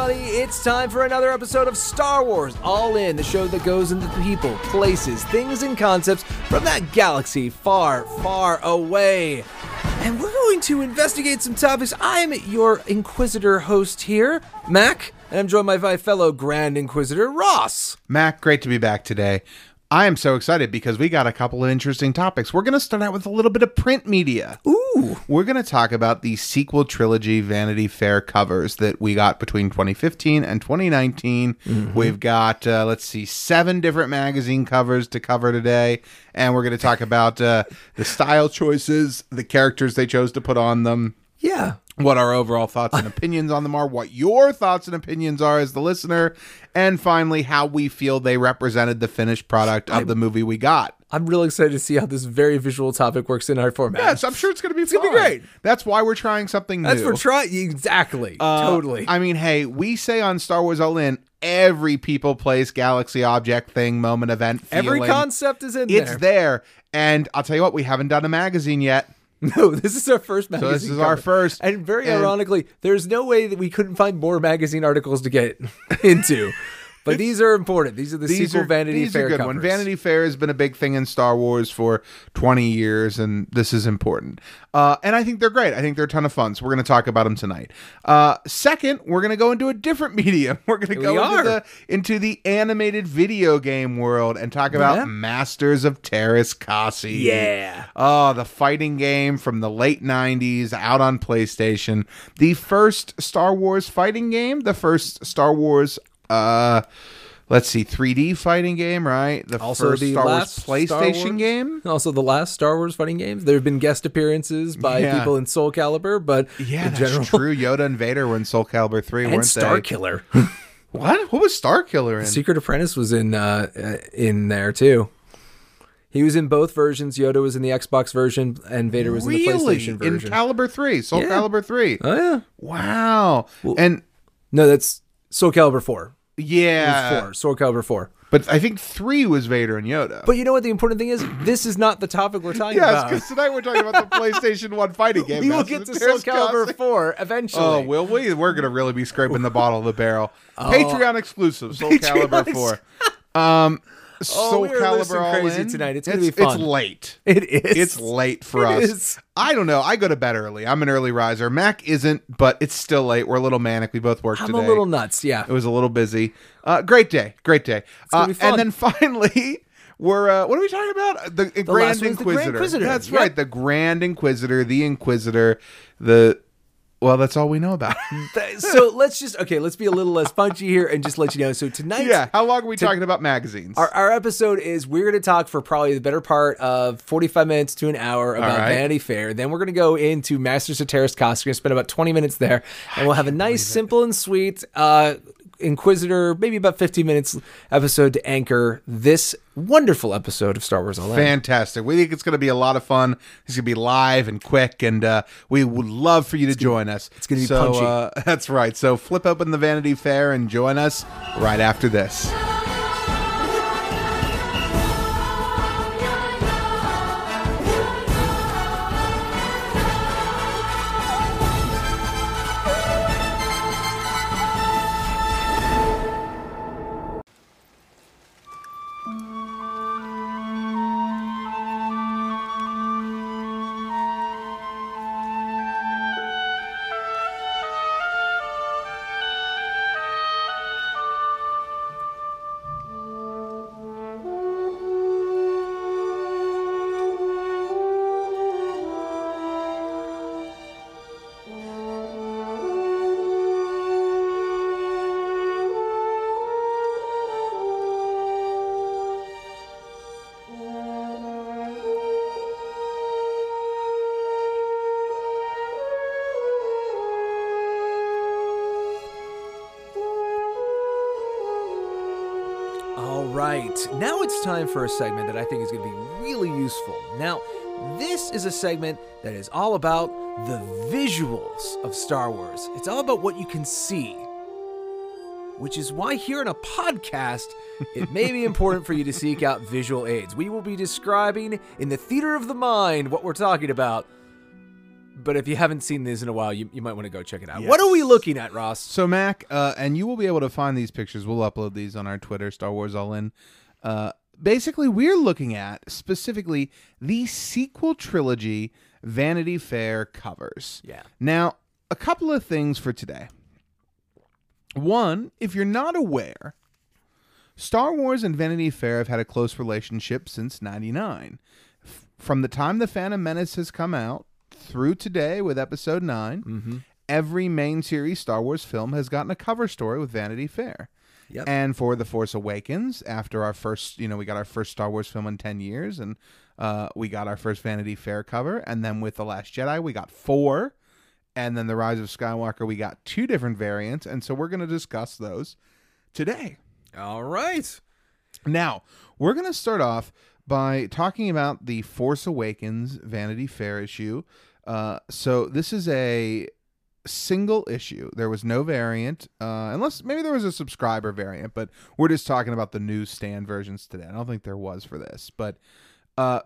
everybody. It's time for another episode of Star Wars All In, the show that goes into people, places, things, and concepts from that galaxy far, far away. And we're going to investigate some topics. I'm your Inquisitor host here, Mac, and I'm joined by my fellow Grand Inquisitor, Ross. Mac, great to be back today. I am so excited because we got a couple of interesting topics. We're going to start out with a little bit of print media. Ooh. We're going to talk about the sequel trilogy Vanity Fair covers that we got between 2015 and 2019. We've got, uh, let's see, seven different magazine covers to cover today. And we're going to talk about uh, the style choices, the characters they chose to put on them, Yeah. what our overall thoughts and opinions on them are, what your thoughts and opinions are as the listener, and finally, how we feel they represented the finished product of the movie we got. I'm really excited to see how this very visual topic works in our format. Yes, I'm sure it's going to be gonna be great. That's why we're trying something new. That's new. for try exactly. Uh, totally. I mean, hey, we say on Star Wars All In, every people, place, galaxy, object, thing, moment, event, Every concept is in It's there. there. And I'll tell you what, we haven't done a magazine yet. No, this is our first magazine. this is our first, And very and- ironically, there's no way that we couldn't find more magazine articles to get into. But these are important. These are the these sequel are Vanity these Fair are good covers. one. Vanity Fair has been a big thing in Star Wars for 20 years, and this is important. Uh, and I think they're great. I think they're a ton of fun. So we're going to talk about them tonight. Uh, second, we're going to go into a different medium. We're going to go into the into the animated video game world and talk about Yeah. Masters of Terras Kasi. Yeah. Oh, the fighting game from the late 90s out on PlayStation. The first Star Wars fighting game, the first Star Wars uh let's see 3D fighting game, right? The Also first the Star Wars last Star PlayStation Wars- game. Also, the last Star Wars fighting games. There have been guest appearances by Yeah. people in Soul Calibur, but Yeah, in general, true. Yoda and Vader were in Soul Calibur 3, and weren't Star they? Killer. What? What was Star Killer in? Secret Apprentice was in uh, uh, in there too. He was in both versions. Yoda was in the Xbox version, and Vader was in the really? PlayStation In version. Calibur 3, Soul Yeah. Calibur 3. oh yeah, Wow. and no, that's Soul Calibur four. Yeah, four. Soul Calibur four. but I think 3 was Vader and Yoda. But you know what? The important thing is, this is not the topic we're talking Yes, about. because tonight we're talking about the PlayStation 1 fighting game. We will get to Soul Terras Calibur 4 eventually. Oh, will we? We're going to really be scraping the bottom of the barrel. Patreon exclusive, Soul Calibur 4. Um, Soul we are Calibur all crazy in. tonight. It's gonna be fun. It's late. It is. It's late for It us. is. I don't know. I go to bed early. I'm an early riser. Mac isn't, but it's still late. We're a little manic. We both work I'm today. a little nuts. Yeah. It was a little busy. Uh, great day. Great day. Uh, be fun. and then finally, we're uh, what are we talking about? The, Grand one's the Inquisitor. Grand Inquisitor. That's Yep. right. The Grand Inquisitor. The Inquisitor. The well, that's all we know about. So let's just okay. Let's be a little less punchy here and just let you know. So tonight, yeah. How long are we talking about magazines? Our, our episode is we're going to talk for probably the better part of 45 minutes to an hour about right. Vanity Fair. Then we're going to go into Masters of Terras Kasi. We're going to spend about 20 minutes there, and we'll have a nice, simple, and sweet uh, Inquisitor, maybe about 15 minutes episode to anchor this wonderful episode of Star Wars All In. Fantastic. We think it's going to be a lot of fun. It's going to be live and quick, and uh, we would love for you to join us. It's gonna be so, punchy. Uh, that's right. So flip open the Vanity Fair and join us right after this. Now it's time for a segment that I think is going to be really useful. Now, this is a segment that is all about the visuals of Star Wars. It's all about what you can see. Which is why here in a podcast, it may be important for you to seek out visual aids. We will be describing in the theater of the mind what we're talking about. but if you haven't seen these in a while, you, you might want to go check it out. What are we looking at, Ross? So Mac, uh, and you will be able to find these pictures. We'll upload these on our Twitter, Star Wars All In. Uh, basically, we're looking at specifically the sequel trilogy Vanity Fair covers. Yeah. Now, a couple of things for today. One, if you're not aware, Star Wars and Vanity Fair have had a close relationship since 99. F- From the time The Phantom Menace has come out through today with episode 9, Mm-hmm. every main series Star Wars film has gotten a cover story with Vanity Fair. Yep. And for The Force Awakens, after our first, you know, we got our first Star Wars film in 10 years and uh, we got our first Vanity Fair cover. And then with The Last Jedi, we got four. And then The Rise of Skywalker, we got two different variants. And so we're going to discuss those today. All right. Now, we're going to start off by talking about the Force Awakens Vanity Fair issue. Uh, so this is a single issue. There was no variant, uh, unless maybe there was a subscriber variant, but we're just talking about the newsstand versions today. I don't think there was for this, but uh,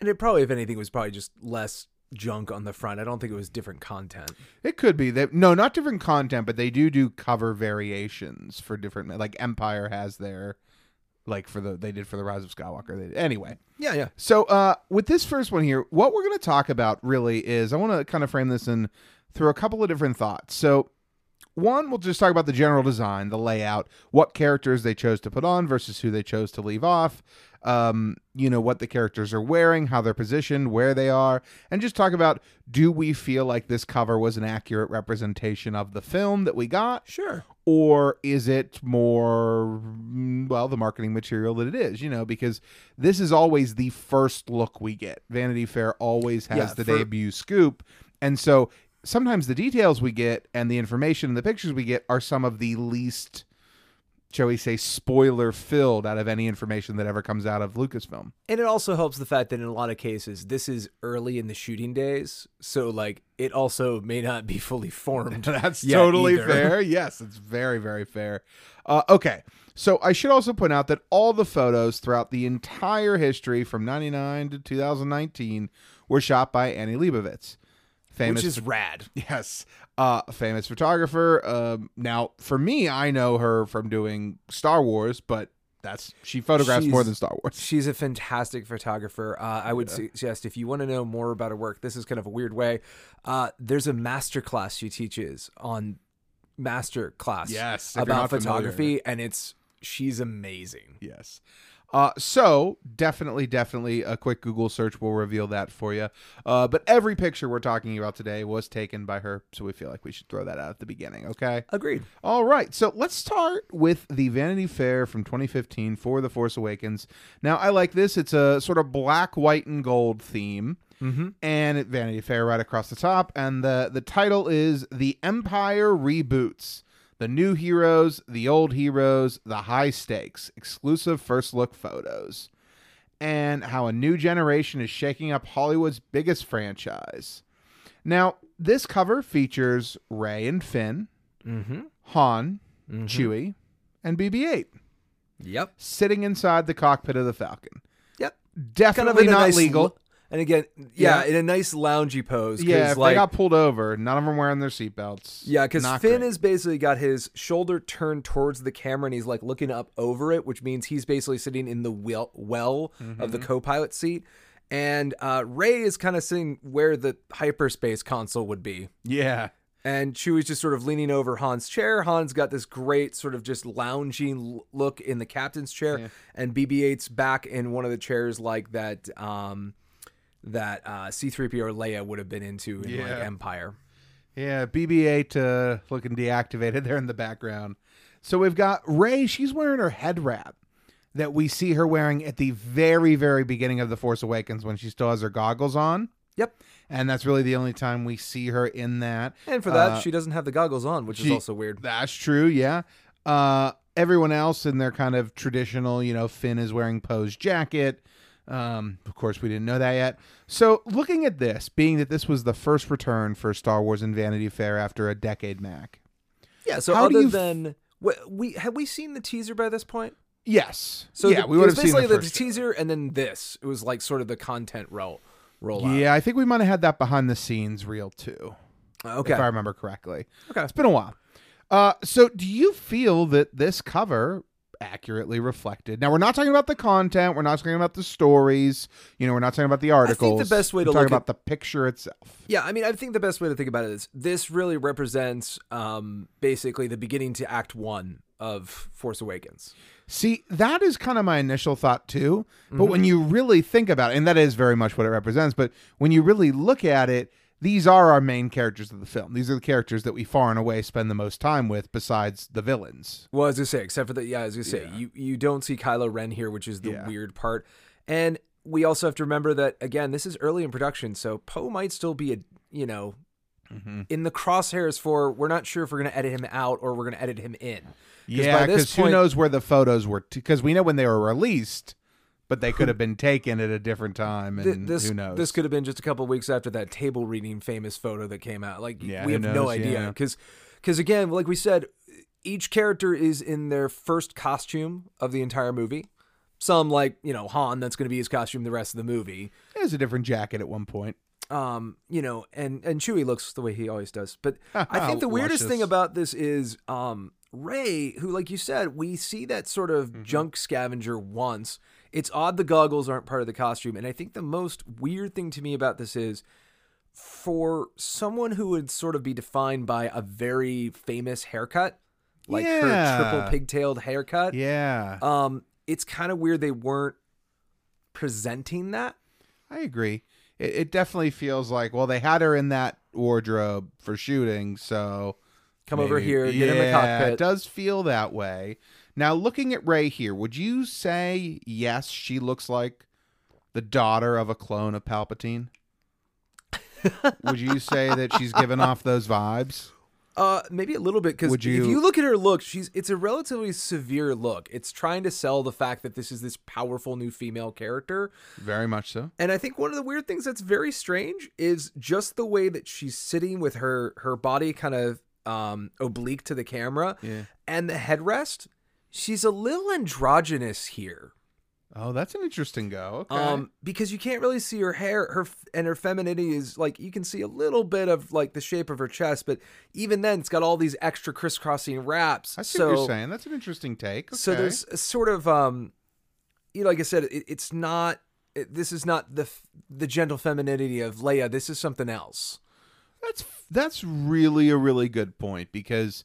And it probably, if anything, was probably just less junk on the front. I don't think it was different content. it could be that no, not different content, but they do do cover variations for different. Like Empire has their, like for the they did for the Rise of Skywalker. They, anyway, Yeah, yeah. So, uh, with this first one here, what we're going to talk about really is I want to kind of frame this in through a couple of different thoughts. So, one, we'll just talk about the general design, the layout, what characters they chose to put on versus who they chose to leave off. Um, you know what the characters are wearing, how they're positioned, where they are, and just talk about do we feel like this cover was an accurate representation of the film that we got, Sure. or is it more well the marketing material that it is you know because this is always the first look we get vanity fair always has Yeah, the for- debut scoop and so sometimes the details we get and the information and the pictures we get are some of the least shall we say spoiler filled out of any information that ever comes out of lucasfilm And it also helps the fact that in a lot of cases, this is early in the shooting days. So, like, it also may not be fully formed. That's totally either. fair. Yes, it's very, very fair. Uh, okay, so I should also point out that all the photos throughout the entire history from 99 to 2019 were shot by Annie Leibovitz. Famous Which is rad. Yes. Uh, famous photographer. Um, now, for me, I know her from doing Star Wars, but that's she photographs more than Star Wars. She's a fantastic photographer. Uh, I would suggest if you want to know more about her work, this is kind of a weird way. Uh, there's a master class she teaches on master class Yes, about not familiar. photography, and it's she's amazing. Yes. Uh, so definitely, definitely, a quick Google search will reveal that for you. Uh, but every picture we're talking about today was taken by her, so we feel like we should throw that out at the beginning. Okay. Agreed. All right, so let's start with the Vanity Fair from 2015 for The Force Awakens. Now, I like this. It's a sort of black, white, and gold theme, Mm-hmm. and Vanity Fair right across the top. And the the title is "The Empire Reboots: The New Heroes, the Old Heroes, the High Stakes." Exclusive first look photos, and how a new generation is shaking up Hollywood's biggest franchise. Now, this cover features Rey and Finn. Mm-hmm. Han, Chewie, and BB-8 Yep. sitting inside the cockpit of the Falcon. Yep. Definitely in a not nice legal. lo- and again, yeah, Yeah. in a nice loungy pose. yeah, if like, they got pulled over, none of them wearing their seatbelts. Yeah, because Finn great. has basically got his shoulder turned towards the camera and he's like looking up over it, which means he's basically sitting in the well, well of Mm-hmm. the co pilot seat. And uh, Rey is kind of sitting where the hyperspace console would be. yeah, And Chewie's just sort of leaning over Han's chair. Han's got this great sort of just lounging look in the captain's chair. Yeah. And BB 8's back in one of the chairs like that. Um, that uh, C3PO or Leia would have been into in like Empire. yeah. BB-8 uh, looking deactivated there in the background. So we've got Rey. She's wearing her head wrap that we see her wearing at the very, very beginning of the Force Awakens when she still has her goggles on, Yep. and that's really the only time we see her in that. And for that, Uh, she doesn't have the goggles on, which is also weird. That's true, yeah. Uh, everyone else in their kind of traditional, you know, Finn is wearing Poe's jacket. Um, of course, we didn't know that yet. So, looking at this, being that this was the first return for Star Wars and Vanity Fair after a decade, Mac. Yeah. So How do other you f- than wh- we have we seen the teaser by this point? Yes. So yeah, the- we would have seen basically the the, teaser and then this. It was like sort of the content roll out. Yeah, I think we might have had that behind the scenes reel too, Okay. if I remember correctly. Okay. It's been a while. Uh, so do you feel that this cover accurately reflected? Now we're not talking about the content. We're not talking about the stories. You know, we're not talking about the articles. See, the best way to we're talking look at- about the picture itself. Yeah, I mean, I think the best way to think about it is this really represents um, basically the beginning to Act One of Force Awakens. See, that is kind of my initial thought too. But Mm-hmm. when you really think about it, and that is very much what it represents, but when you really look at it, these are our main characters of the film. These are the characters that we far and away spend the most time with besides the villains. Well, as I say, except for the yeah, as I say, Yeah. you you don't see Kylo Ren here, which is the Yeah. weird part, and we also have to remember that again, this is early in production, so Poe might still be a you know Mm-hmm. in the crosshairs for we're not sure if we're going to edit him out or we're going to edit him in. Yeah, because who knows where the photos were? Because we know when they were released, but they could have been taken at a different time, and this who knows? this could have been just a couple of weeks after that table reading famous photo that came out. Like Yeah, we have no knows? idea Yeah. because again, like we said, each character is in their first costume of the entire movie. Some like you know Han, that's going to be his costume the rest of the movie. It was a different jacket at one point. Um, you know, and and Chewie looks the way he always does. But I think the weirdest thing about this is um Rey, who like you said, we see that sort of Mm-hmm. junk scavenger once. It's odd the goggles aren't part of the costume, and I think the most weird thing to me about this is for someone who would sort of be defined by a very famous haircut, like her triple pigtailed haircut. Yeah, Um, it's kind of weird they weren't presenting that. I agree. It, it definitely feels like well, they had her in that wardrobe for shooting, so Come over maybe- here, get in the cockpit. It does feel that way. Now, looking at Rey here, would you say yes, she looks like the daughter of a clone of Palpatine? would you say that she's given off those vibes? Uh, maybe a little bit because if you- you look at her look, she's it's a relatively severe look. It's trying to sell the fact that this is this powerful new female character, Very much so. and I think one of the weird things that's very strange is just the way that she's sitting with her her body kind of um oblique to the camera, Yeah. and the headrest. She's a little androgynous here. Oh, that's an interesting go. Okay. Um, because you can't really see her hair, her and her femininity is like you can see a little bit of like the shape of her chest, but even then, it's got all these extra crisscrossing wraps. I see so, what you're saying. That's an interesting take. so there's a sort of um, you know, like I said, it, it's not. It, this is not the f- the gentle femininity of Leia. This is something else. That's that's really a really good point because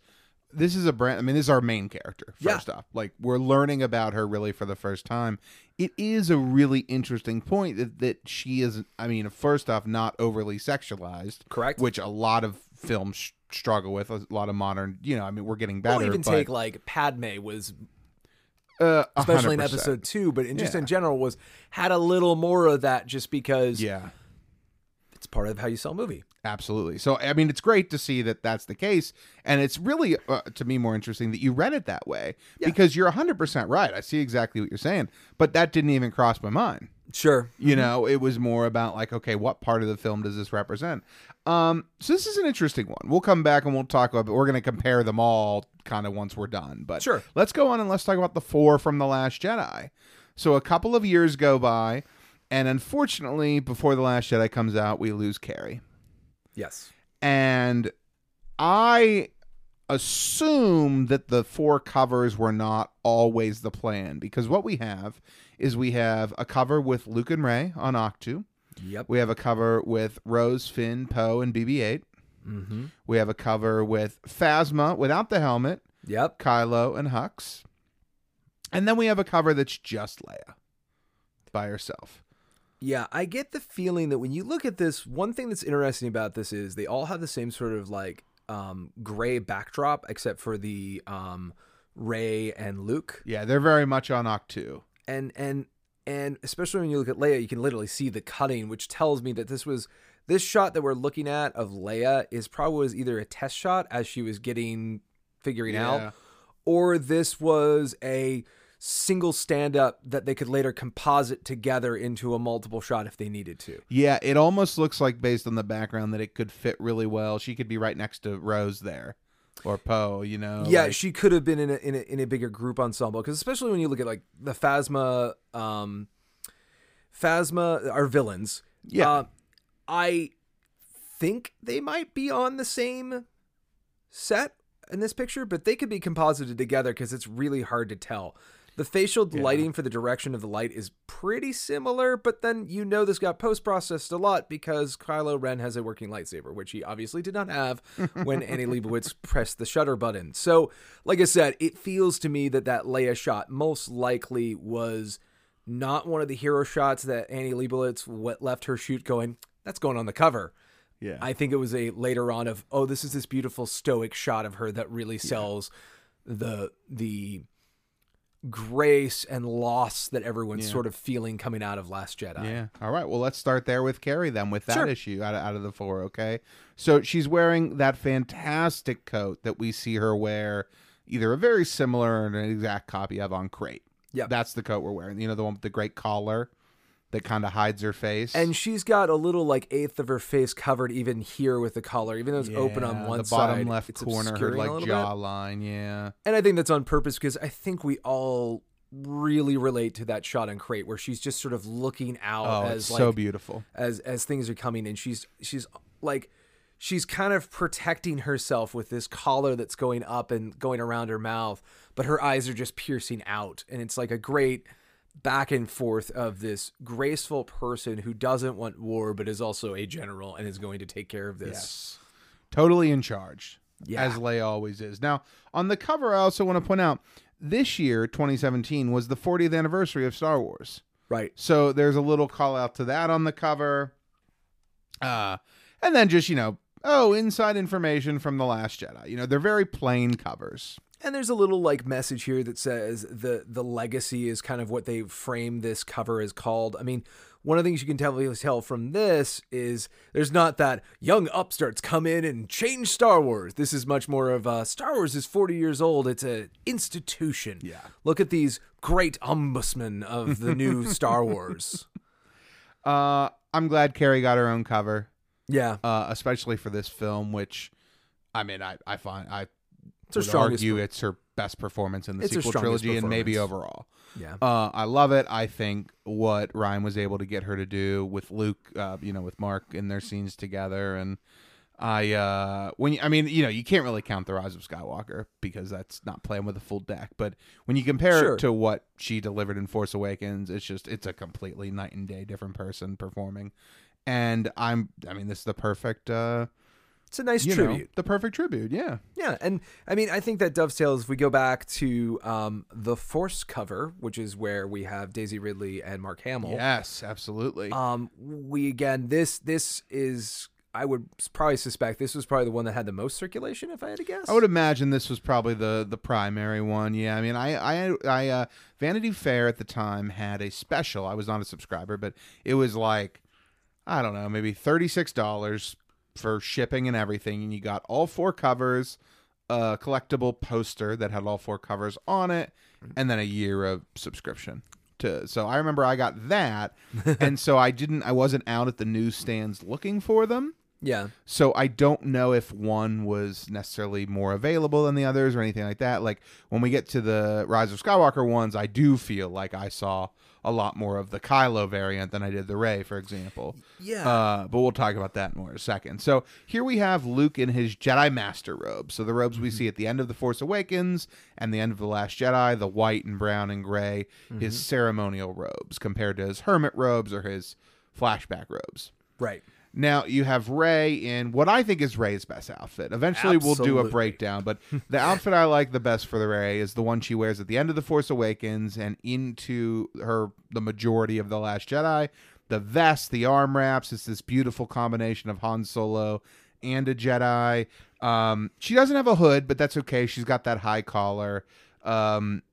this is a brand. I mean, this is our main character. Yeah. First off, like we're learning about her really for the first time. It is a really interesting point that, that she is. I mean, first off, not overly sexualized, Correct. Which a lot of films sh- struggle with. A lot of modern, you know, I mean, we're getting better. We'll even but, take like Padme was uh, especially in episode two, but in just Yeah. in general was had a little more of that just because Yeah. Part of how you sell a movie. Absolutely. So, I mean, it's great to see that that's the case. And it's really, uh, to me, more interesting that you read it that way because you're 100% right. I see exactly what you're saying. But that didn't even cross my mind. Sure. You know, it was more about like, okay, what part of the film does this represent? Um, so this is an interesting one. We'll come back and we'll talk about. But we're going to compare them all kind of once we're done. But Sure. let's go on and let's talk about the four from the Last Jedi. So a couple of years go by, and unfortunately, before the Last Jedi comes out, we lose Carrie. Yes. And I assume that the four covers were not always the plan because what we have is we have a cover with Luke and Rey on Ahch-To. Yep. We have a cover with Rose, Finn, Poe, and BB-8. Mm-hmm. We have a cover with Phasma without the helmet, Yep. Kylo, and Hux. And then we have a cover that's just Leia by herself. Yeah, I get the feeling that when you look at this, one thing that's interesting about this is they all have the same sort of like um, gray backdrop, except for the um, Rey and Luke, Yeah, they're very much on Ahch-To. and and and especially when you look at Leia, you can literally see the cutting, which tells me that this was this shot that we're looking at of Leia is probably was either a test shot as she was getting figuring Yeah. out, or this was a single stand up that they could later composite together into a multiple shot if they needed to. Yeah, it almost looks like based on the background that it could fit really well. She could be right next to Rose there, or Poe. You know. yeah, like- she could have been in a, in a in a bigger group ensemble because especially when you look at like the Phasma, um, Phasma, are villains. Yeah. Uh, I think they might be on the same set in this picture, but they could be composited together because it's really hard to tell. The facial lighting for the direction of the light is pretty similar, but then you know this got post processed a lot because Kylo Ren has a working lightsaber, which he obviously did not have when Annie Leibovitz pressed the shutter button. So, like I said, it feels to me that that Leia shot most likely was not one of the hero shots that Annie Leibovitz what left her shoot going, that's going on the cover. Yeah. I think it was a later on of, oh, this is this beautiful stoic shot of her that really sells the the grace and loss that everyone's sort of feeling coming out of Last Jedi. Yeah. All right. Well, let's start there with Carrie then, with that Sure. issue out of, out of the four. Okay. So she's wearing that fantastic coat that we see her wear, either a very similar or an exact copy of on Crait. Yeah. That's the coat we're wearing. You know, the one with the great collar that kind of hides her face. And she's got a little like eighth of her face covered even here with the collar, even though it's open on one the bottom side. left corner, her like little bit. Yeah. And I think that's on purpose because I think we all really relate to that shot on Crait where she's just sort of looking out Oh, as like so beautiful. as as things are coming and she's she's like she's kind of protecting herself with this collar that's going up and going around her mouth but her eyes are just piercing out and it's like a great back and forth of this graceful person who doesn't want war but is also a general and is going to take care of this. Totally in charge Yeah. as leia always is. Now on the cover i also want to point out this year 2017 was the 40th anniversary of star wars. Right. So there's a little call out to that on the cover. Uh and then just you know oh inside information from the last jedi. You know they're very plain covers And there's a little like message here that says the the legacy is kind of what they frame this cover as called. I mean, one of the things you can tell tell from this is there's not that young upstarts come in and change Star Wars. This is much more of uh, Star Wars is 40 years old. It's an institution. Yeah. Look at these great ombudsmen of the new Star Wars. uh i'm glad carrie got her own cover Yeah. uh especially for this film which i mean i i find i It's would argue it's her best performance in the It's sequel trilogy and maybe overall. Yeah. Uh, I love it. I think what Rian was able to get her to do with Luke, uh, you know, with Mark in their scenes together, and I, uh, when you, I mean, you know, you can't really count the Rise of Skywalker because that's not playing with a full deck. But when you compare Sure. it to what she delivered in Force Awakens, it's just it's a completely night and day different person performing. And I'm, I mean, this is the perfect, uh, It's a nice you know, tribute. the perfect tribute. Yeah. Yeah, and I mean, I think that dovetails. If we go back to um, the Force cover, which is where we have Daisy Ridley and Mark Hamill. Yes, absolutely. Um, we again, this this is I would probably suspect this was probably the one that had the most circulation, if I had to guess. I would imagine this was probably the the primary one. Yeah, I mean, I I I uh, Vanity Fair at the time had a special. I was not a subscriber, but it was like I don't know, maybe thirty six dollars for shipping and everything, and you got all four covers, a collectible poster that had all four covers on it, mm-hmm. and then a year of subscription. To, so I remember I got that, and so I didn't. I wasn't out at the newsstands looking for them. Yeah, So I don't know if one was necessarily more available than the others or anything like that. Like when we get to the Rise of Skywalker ones, I do feel like I saw a lot more of the Kylo variant than I did the Rey, for example. Yeah. Uh, but we'll talk about that more in a second. So here we have Luke in his Jedi Master robes. So the robes we see at the end of the Force Awakens and the end of the Last Jedi, the white and brown and gray, his ceremonial robes compared to his hermit robes or his flashback robes. right. Now you have Rey in what I think is Rey's best outfit. Eventually, we'll do a breakdown, but the outfit I like the best for the Rey is the one she wears at the end of the Force Awakens and into her the majority of the Last Jedi. The vest, the arm wraps, it's this beautiful combination of Han Solo and a Jedi. Um, she doesn't have a hood, but that's okay. She's got that high collar. Um,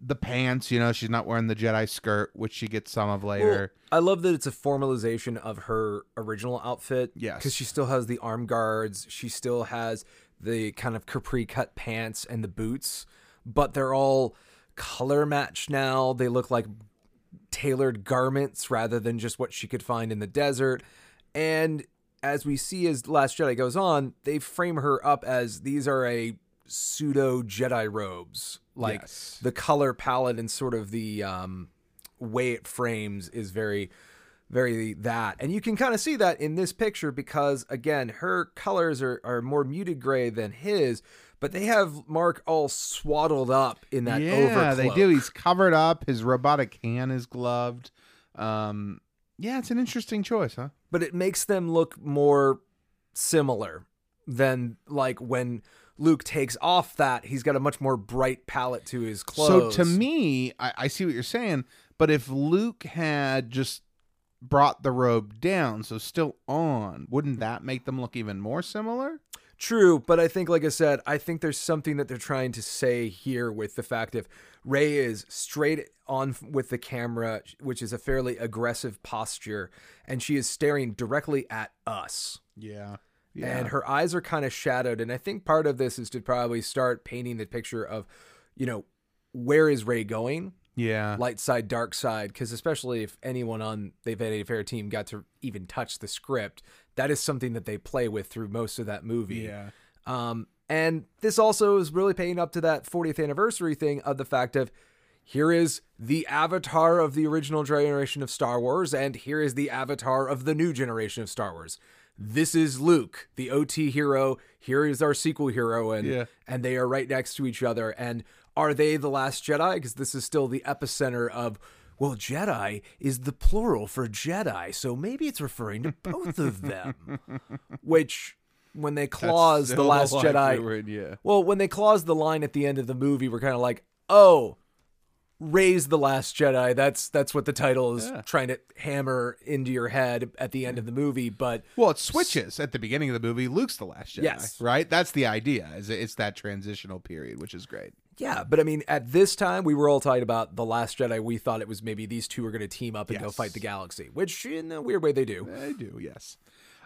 the pants, you know, she's not wearing the Jedi skirt, which she gets some of later. I love that it's a formalization of her original outfit. Yes. Because she still has the arm guards. She still has the kind of capri cut pants and the boots, but they're all color matched now. They look like tailored garments rather than just what she could find in the desert. And as we see as Last Jedi goes on, they frame her up as these are a pseudo Jedi robes. Like Yes. the color palette and sort of the um, way it frames is very very that. And you can kind of see that in this picture because again, her colors are, are more muted gray than his, but they have Mark all swaddled up in that yeah, overcloak. they do. He's covered up. His robotic hand is gloved. Um, yeah, it's an interesting choice, huh? but it makes them look more similar than like when Luke takes off that he's got a much more bright palette to his clothes. So to me, I, I see what you're saying, but if Luke had just brought the robe down, so still on, wouldn't that make them look even more similar? True, but I think, like I said, I think there's something that they're trying to say here with the fact of Rey is straight on with the camera, which is a fairly aggressive posture, and she is staring directly at us. Yeah. And her eyes are kind of shadowed. And I think part of this is to probably start painting the picture of, you know, where is Rey going? yeah. light side, dark side, because especially if anyone on the Vanity Fair team got to even touch the script, that is something that they play with through most of that movie. Yeah. Um, and this also is really paying up to that 40th anniversary thing of the fact of here is the avatar of the original generation of Star Wars, and here is the avatar of the new generation of Star Wars. This is Luke, the OT hero. Here is our sequel hero, and Yeah. and they are right next to each other. And are they the last Jedi? Because this is still the epicenter of. Well, Jedi is the plural for Jedi, so maybe it's referring to both of them. Which, when they clause the last Jedi, in, yeah. well, when they clause the line at the end of the movie, we're kind of like, oh, Rey's the last Jedi. That's that's what the title is Yeah. trying to hammer into your head at the end of the movie. But Well, it switches at the beginning of the movie. Luke's the last Jedi, Yes. right? That's the idea. Is it's that transitional period, which is great. yeah, but I mean, at this time, we were all talking about the last Jedi. We thought it was maybe these two are going to team up and go fight the galaxy, which in a weird way they do. I do, yes.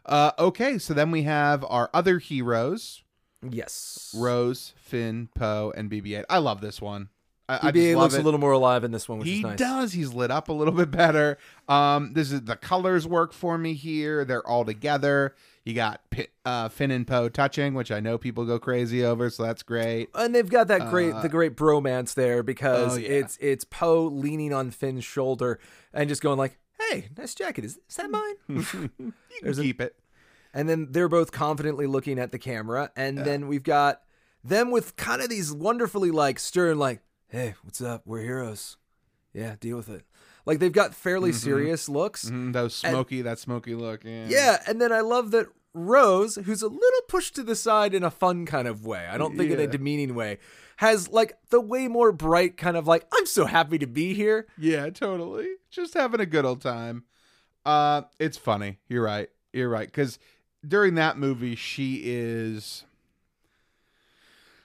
Uh, okay, so then we have our other heroes: Yes, Rose, Finn, Poe, and BB-8. I love this one. I, I just BB-8 love looks it. a little more alive in this one, which he is nice. does. He's lit up a little bit better. Um, this is the colors work for me here. They're all together. You got uh, Finn and Poe touching, which I know people go crazy over, so that's great. and they've got that great the great bromance there because Uh, oh, yeah. it's it's Poe leaning on Finn's shoulder and just going like, "Hey, nice jacket. Is, is that mine?" You can keep it. and then they're both confidently looking at the camera, and then we've got them with kind of these wonderfully like stern like, "Hey, what's up? We're heroes. Yeah, deal with it." Like they've got fairly serious looks. Mm, those smoky, that smoky look. Yeah. Yeah, and then I love that Rose, who's a little pushed to the side in a fun kind of way, I don't think in a demeaning way, has like the way more bright kind of like, I'm so happy to be here. Yeah, totally. Just having a good old time. Uh, it's funny. You're right. You're right. Because during that movie, she is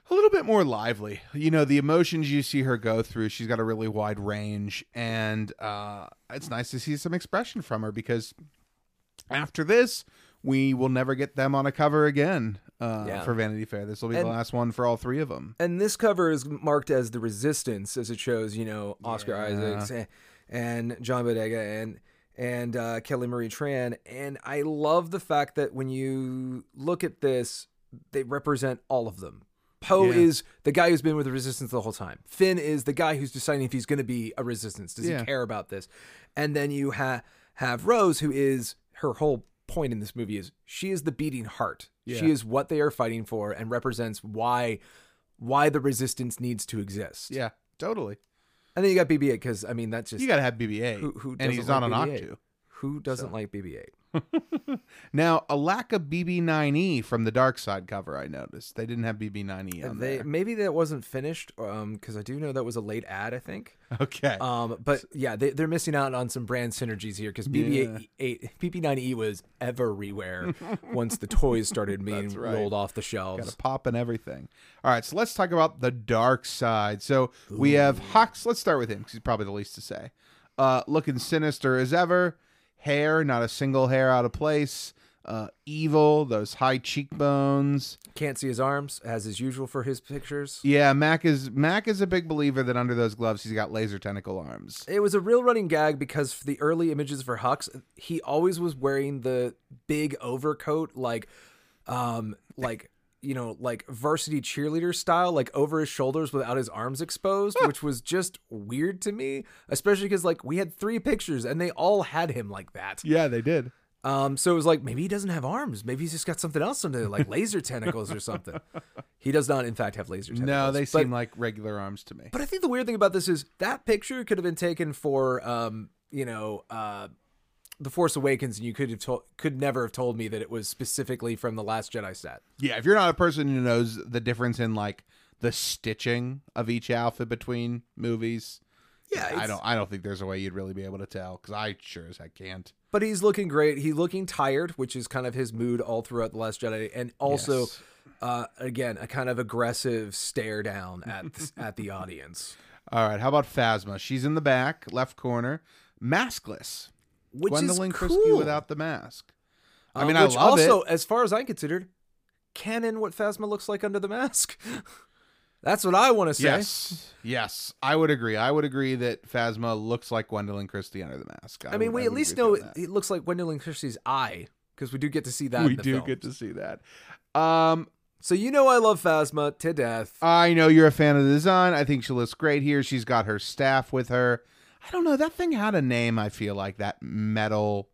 a little bit more lively. You know, the emotions you see her go through, she's got a really wide range, and uh, it's nice to see some expression from her because after this, we will never get them on a cover again uh, Yeah. for Vanity Fair. This will be And- the last one for all three of them. And this cover is marked as the Resistance, as it shows, you know, Oscar Yeah. Isaacs and, and John Boyega and and uh, Kelly Marie Tran. And I love the fact that when you look at this, they represent all of them. Poe Yeah. is the guy who's been with the Resistance the whole time. Finn is the guy who's deciding if he's going to be a Resistance. Does Yeah. he care about this? And then you ha- have Rose, who is her whole point in this movie is she is the beating heart. Yeah. She is what they are fighting for and represents why why the resistance needs to exist. Yeah, totally. And then you got BB-8 because I mean that's just You got to have BB-8, who, who and he's like on an BB-8? Octu. Who doesn't like BB-8? Now, a lack of BB9E from the Dark Side cover, I noticed. They didn't have BB9E on They there. maybe that wasn't finished um because I do know that was a late ad I think. Okay. Um, but yeah, they, they're missing out on some brand synergies here because BB-8 BB-9E was everywhere once the toys started being right. rolled off the Got shelves. a pop and everything. All right, so let's talk about the Dark Side. So we have Hux. Let's start with him because he's probably the least to say. Uh, looking sinister as ever. Hair, not a single hair out of place. Uh, evil, those high cheekbones. Can't see his arms as is usual for his pictures. Yeah, Mac is Mac is a big believer that under those gloves he's got laser tentacle arms. It was a real running gag because for the early images for Hux, he always was wearing the big overcoat, like, um, like you know, like varsity cheerleader style, like over his shoulders without his arms exposed, which was just weird to me, especially because like we had three pictures and they all had him like that. Yeah, they did. Um, so it was like maybe he doesn't have arms, maybe he's just got something else under there, like laser tentacles or something. He does not, in fact, have laser tentacles. No, they but, seem like regular arms to me. But I think the weird thing about this is that picture could have been taken for, um, you know, uh, the Force Awakens, and you could have told, could never have told me that it was specifically from the Last Jedi set. Yeah, if you're not a person who knows the difference in like the stitching of each outfit between movies, Yeah, I don't. I don't think there's a way you'd really be able to tell because I sure as heck can't. But he's looking great. He's looking tired, which is kind of his mood all throughout the Last Jedi, and also, Yes. uh, again, a kind of aggressive stare down at at the audience. All right, how about Phasma? She's in the back, left corner, maskless. Which Gwendoline is Christie cool. without the mask. I Um, mean, I which love also, it. as far as I'm considered, canon what Phasma looks like under the mask. That's what I want to say. Yes, yes, I would agree. I would agree that Phasma looks like Gwendoline Christie under the mask. I mean, would- we at least know it, it looks like Gwendoline Christie's eye because we do get to see that. we in the do film. get to see that. Um, So you know I love Phasma to death. I know you're a fan of the design. I think she looks great here. She's got her staff with her. I don't know. That thing had a name, I feel like that metal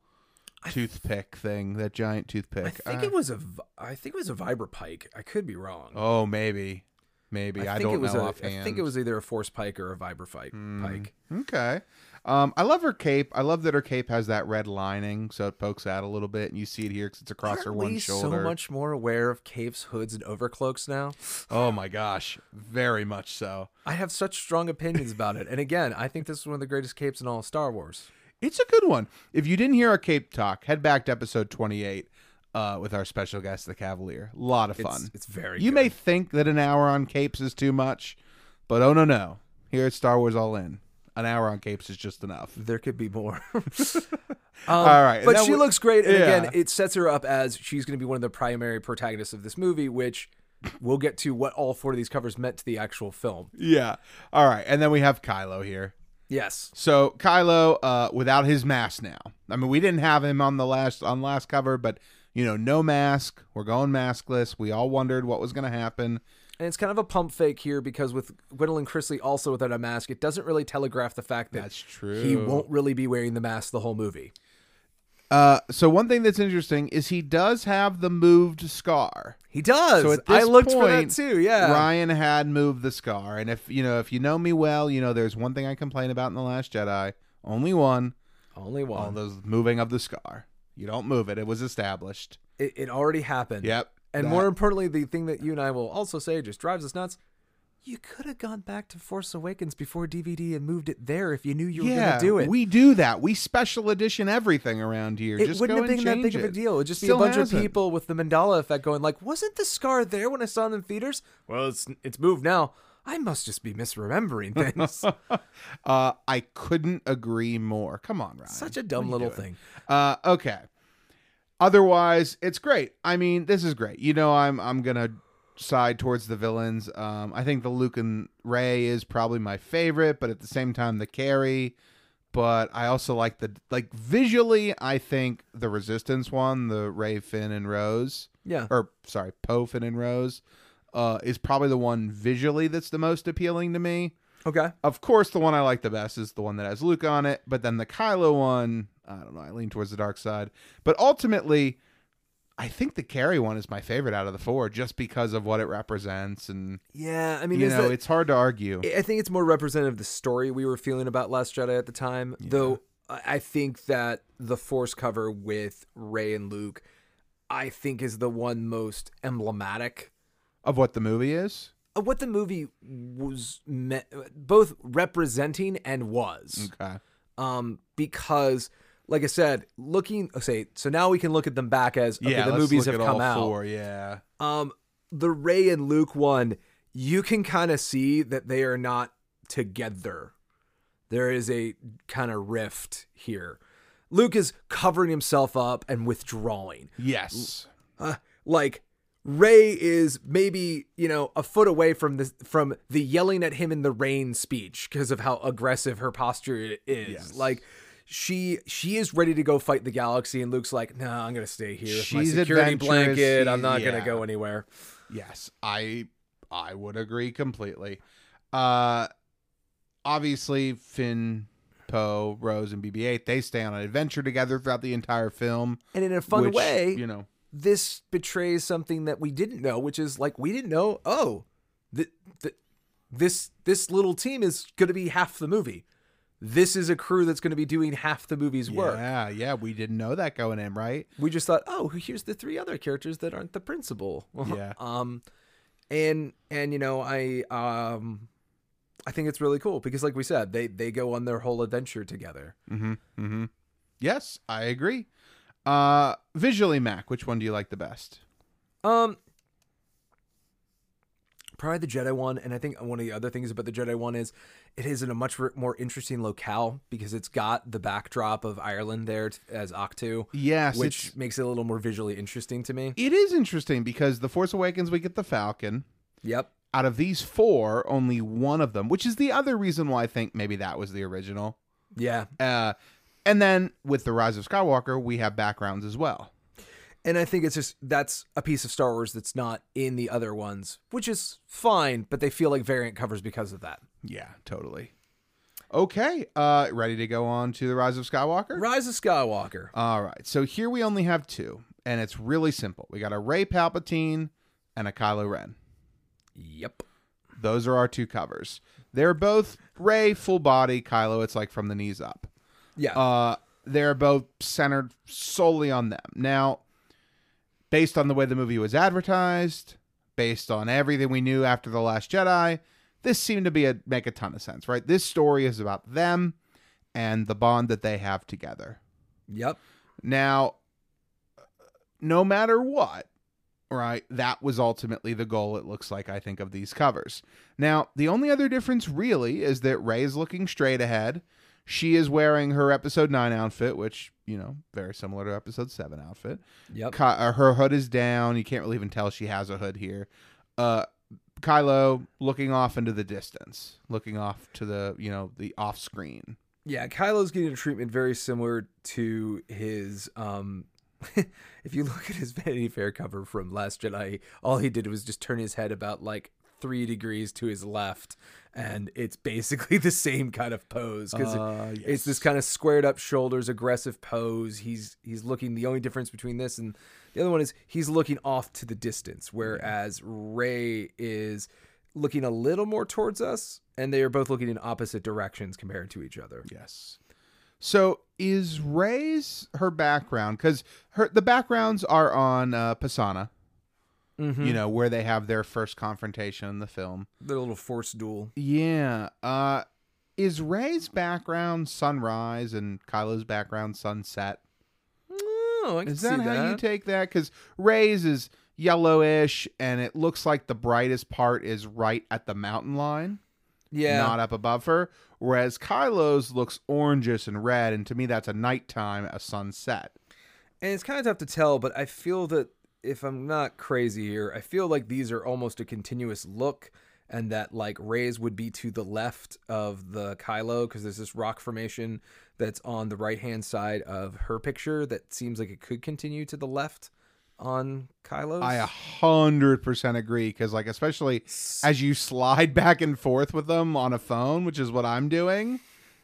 toothpick thing, that giant toothpick. I think Uh, it was a. I think it was a vibra pike. I could be wrong. Oh, maybe. Maybe. I, think don't it was know a, offhand. I think it was either a force pike or a vibra pike. Pike. Okay. Um, I love her cape. I love that her cape has that red lining, so it pokes out a little bit, and you see it here because it's across her Aren't one we shoulder. so much more aware of capes, hoods, and overcloaks now? Oh my gosh, very much so. I have such strong opinions about it. And again, I think this is one of the greatest capes in all of Star Wars. It's a good one. If you didn't hear our cape talk, head back to episode twenty-eight uh, with our special guest, the Cavalier. A lot of It's, fun. it's very you good. may think that an hour on capes is too much, but oh no no. Here at Star Wars All In, an hour on capes is just enough. There could be more. Um, All right, But she looks great. And Yeah. again, it sets her up as she's going to be one of the primary protagonists of this movie, which we'll get to what all four of these covers meant to the actual film. Yeah. All right, and then we have Kylo here. Yes. So Kylo, uh, without his mask now. I mean, we didn't have him on the last on last cover, but you know, no mask. We're going maskless. We all wondered what was going to happen. And it's kind of a pump fake here because with Gwendoline Christie also without a mask, it doesn't really telegraph the fact that That's true. he won't really be wearing the mask the whole movie. Uh, so one thing that's interesting is he does have the moved scar. He does. So at I this looked for that point, too. Yeah. Rian had moved the scar, and if you know, if you know me well, you know there's one thing I complain about in the Last Jedi. Only one. Only one. All those moving of the scar. You don't move it. It was established. It, it already happened. Yep. And That- more importantly, the thing that you and I will also say just drives us nuts. You could have gone back to Force Awakens before DVD and moved it there if you knew you were yeah, going to do it. we do that. We special edition everything around here. it Just wouldn't have been that big change of a deal. It would just Still be a bunch hasn't. of people with the Mandela effect going like, "Wasn't the scar there when I saw it in theaters?" Well, it's it's moved now. I must just be misremembering things. Uh, I couldn't agree more. Come on, Rian. Such a dumb What are you little doing? thing. Uh, okay. Otherwise, it's great. I mean, this is great. You know, I'm I'm gonna side towards the villains. Um, I think the Luke and Rey is probably my favorite, but at the same time, the Carrie. But I also like the like visually. I think the Resistance one, the Rey, Finn, and Rose, Yeah. or sorry, Poe, Finn, and Rose, uh, is probably the one visually that's the most appealing to me. Okay. Of course, the one I like the best is the one that has Luke on it, but then the Kylo one, I don't know, I lean towards the dark side. But ultimately, I think the Carrie one is my favorite out of the four just because of what it represents. And, Yeah. I mean, you know, that- it's hard to argue. I think it's more representative of the story we were feeling about Last Jedi at the time. Though I I think that the Force cover with Rey and Luke, I think is the one most emblematic of what the movie is. of what the movie was me- both representing and was. Okay. Um, because like I said, looking say so now we can look at them back as okay, yeah, the movies have come out. Four, yeah. Um, the Rey and Luke one, you can kind of see that they are not together. There is a kind of rift here. Luke is covering himself up and withdrawing. Yes. Uh, like Rey is maybe you know a foot away from the from the yelling at him in the rain speech because of how aggressive her posture is. Yes. Like she she is ready to go fight the galaxy, and Luke's like, "No, I'm gonna stay here. with my She's security blanket. I'm not yeah. gonna go anywhere." Yes, I I would agree completely. Uh obviously Finn, Poe, Rose, and BB-8 they stay on an adventure together throughout the entire film. And in a fun which, way, you know, this betrays something that we didn't know, which is like we didn't know. Oh, th- th- this this little team is going to be half the movie. This is a crew that's going to be doing half the movie's work. yeah, yeah, we didn't know that going in, right? We just thought, oh, here's the three other characters that aren't the principal. Yeah. um, and and you know, I um, I think it's really cool because, like we said, they they go on their whole adventure together. Mhm. Mhm. Yes, I agree. Uh visually, Mac, which one do you like the best? Um, probably the Jedi one, and I think one of the other things about the Jedi one is it is in a much more interesting locale because it's got the backdrop of Ireland there as Ahch-To, Yes, which makes it a little more visually interesting to me. It is interesting because The Force Awakens we get the Falcon. Yep. Out of these four, only one of them, which is the other reason why I think maybe that was the original. Yeah. Uh, and then with the Rise of Skywalker, we have backgrounds as well. And I think it's just that's a piece of Star Wars that's not in the other ones, which is fine, but they feel like variant covers because of that. Yeah, totally. Okay, uh, ready to go on to the Rise of Skywalker? Rise of Skywalker. All right, so here we only have two, and it's really simple. We got a Rey Palpatine and a Kylo Ren. Yep. Those are our two covers. They're both Rey full body, Kylo it's like from the knees up. Yeah. Uh, they're both centered solely on them. Now, based on the way the movie was advertised, based on everything we knew after the Last Jedi, this seemed to be a make a ton of sense, right? This story is about them and the bond that they have together. yep. Now, no matter what, right, that was ultimately the goal, it looks like, I think, of these covers. Now, the only other difference really is that Rey is looking straight ahead. She is wearing her episode 9 outfit, which, you know, very similar to episode 7 outfit. Yep. Ky- uh, her hood is down. You can't really even tell she has a hood here. Uh, Kylo looking off into the distance, looking off to the, you know, the off screen. Yeah, Kylo's getting a treatment very similar to his. Um, if you look at his Vanity Fair cover from Last Jedi, all he did was just turn his head about like three degrees to his left, and it's basically the same kind of pose because Uh, it's this kind of squared up shoulders, aggressive pose. He's he's looking. The only difference between this and the other one is he's looking off to the distance, whereas Rey is looking a little more towards us, and they are both looking in opposite directions compared to each other. Yes. So is Rey's her background because her the backgrounds are on uh, Pasaana, you know, where they have their first confrontation in the film. The little force duel. Yeah. Uh, is Rey's background sunrise and Kylo's background sunset? Oh, I can Is see that that. how you take that? Because Rey's is yellowish, and it looks like the brightest part is right at the mountain line. yeah. not up above her. Whereas Kylo's looks orangish and red, and to me that's a nighttime, a sunset. and it's kind of tough to tell, but I feel that if I'm not crazy here, I feel like these are almost a continuous look, and that like Rey's would be to the left of the Kylo because there's this rock formation that's on the right hand side of her picture that seems like it could continue to the left on Kylo's. I a hundred percent agree because, like, especially as you slide back and forth with them on a phone, which is what I'm doing.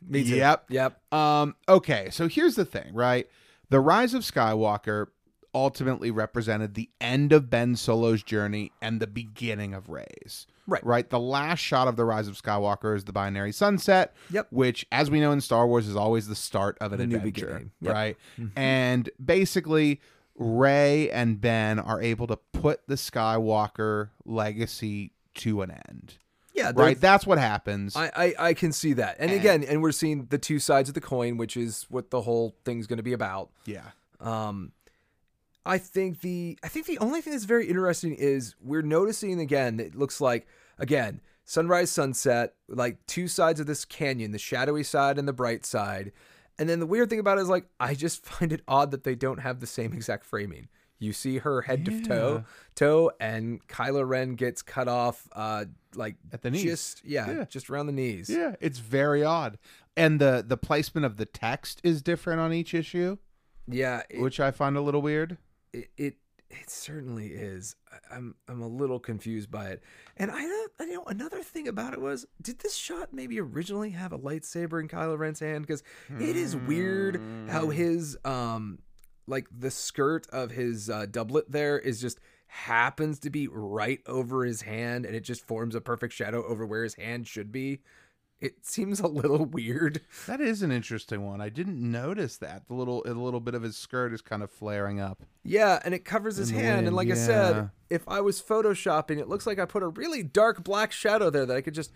Me too. Yep. Yep. Um. Okay. So here's the thing, right? The Rise of Skywalker ultimately represented the end of Ben Solo's journey and the beginning of Rey's. Right. Right. The last shot of the Rise of Skywalker is the binary sunset. Yep. Which, as we know in Star Wars, is always the start of an The new adventure. beginning. Yep. Right. And basically, Rey and Ben are able to put the Skywalker legacy to an end. Yeah. Right. That's what happens. I, I, I can see that. And again, and we're seeing the two sides of the coin, which is what the whole thing's going to be about. yeah. Um, I think the I think the only thing that's very interesting is we're noticing again that it looks like again sunrise sunset like two sides of this canyon the shadowy side and the bright side and then the weird thing about it is like I just find it odd that they don't have the same exact framing you see her head to toe toe and Kylo Ren gets cut off uh like At the knees. just yeah, Yeah. just around the knees Yeah, it's very odd. And the the placement of the text is different on each issue, yeah it, which I find a little weird. It, it It certainly is. I'm I'm a little confused by it. And I I know another thing about it was did this shot maybe originally have a lightsaber in Kylo Ren's hand cuz it is weird how his um like the skirt of his uh, doublet there is just happens to be right over his hand and it just forms a perfect shadow over where his hand should be. It seems a little weird. That is an interesting one. I didn't notice that. The little a little bit of his skirt is kind of flaring up. Yeah, and it covers his hand. And like I said, if I was photoshopping, it looks like I put a really dark black shadow there that I could just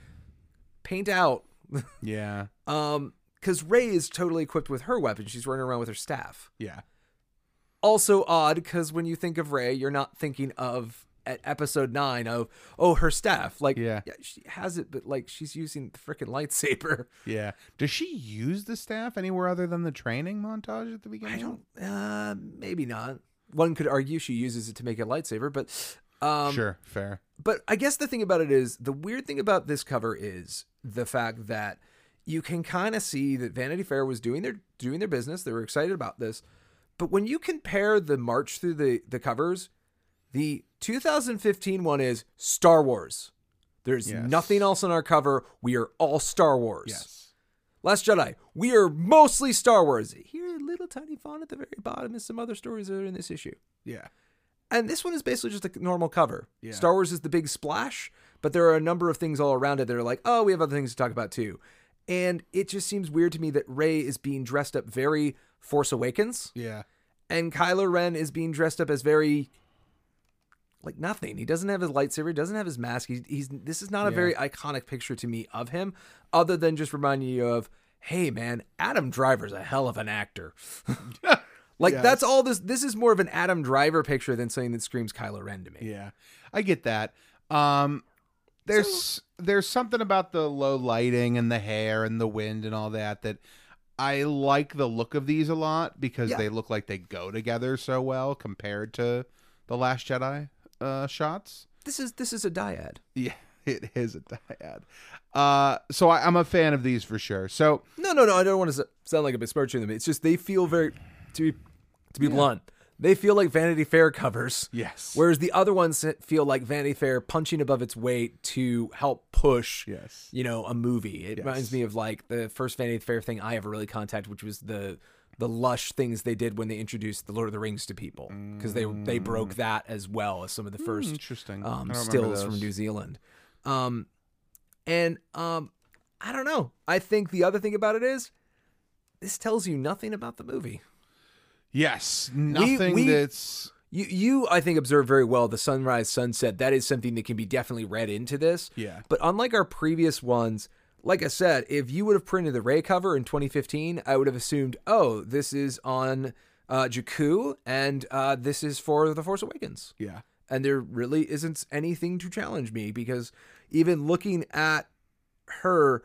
paint out. Yeah. Um, because Rey is totally equipped with her weapon. She's running around with her staff. Yeah. Also odd because when you think of Rey, you're not thinking of at episode nine of oh her staff. Like Yeah. she has it, but like she's using the freaking lightsaber. Yeah. Does she use the staff anywhere other than the training montage at the beginning? I don't. Uh, maybe not. One could argue she uses it to make a lightsaber, but um, sure. Fair. But I guess the thing about it is the weird thing about this cover is the fact that you can kind of see that Vanity Fair was doing their doing their business. They were excited about this. But when you compare the march through the the covers, the 2015 one is Star Wars. There's Yes. nothing else on our cover. We are all Star Wars. Yes. Last Jedi, we are mostly Star Wars. Here, a little tiny font at the very bottom is some other stories that are in this issue. Yeah. And this one is basically just a normal cover. Yeah. Star Wars is the big splash, but there are a number of things all around it that are like, oh, we have other things to talk about too. And it just seems weird to me that Rey is being dressed up very Force Awakens, Yeah. and Kylo Ren is being dressed up as very like nothing. He doesn't have his lightsaber. He doesn't have his mask. He's, he's this is not a Yeah. very iconic picture to me of him, other than just reminding you of, hey man, Adam Driver's a hell of an actor. like Yes. that's all this. This is more of an Adam Driver picture than something that screams Kylo Ren to me. Yeah. I get that. Um there's there's something about the low lighting and the hair and the wind and all that that I like the look of these a lot because Yeah. they look like they go together so well compared to the Last Jedi uh shots. This is this is a dyad. Yeah, it is a dyad. Uh so I, I'm a fan of these for sure. So No, no, no. I don't want to sound like a besmirching them. It's just they feel very to be to be blunt. They feel like Vanity Fair covers. yes. Whereas the other ones feel like Vanity Fair punching above its weight to help push, yes. you know, a movie. It Yes. reminds me of like the first Vanity Fair thing I ever really contacted, which was the the lush things they did when they introduced the Lord of the Rings to people because they they broke that as well as some of the first Interesting. um, Mm. Stills from. New Zealand. Um, and um, I don't know. I think the other thing about it is this tells you nothing about the movie. Yes, nothing we- that's You, you, I think, observe very well the sunrise, sunset. That is something that can be definitely read into this. yeah. But unlike our previous ones, like I said, if you would have printed the Rey cover in 2015, I would have assumed, oh, this is on uh, Jakku, and uh, this is for The Force Awakens. Yeah. And there really isn't anything to challenge me because even looking at her,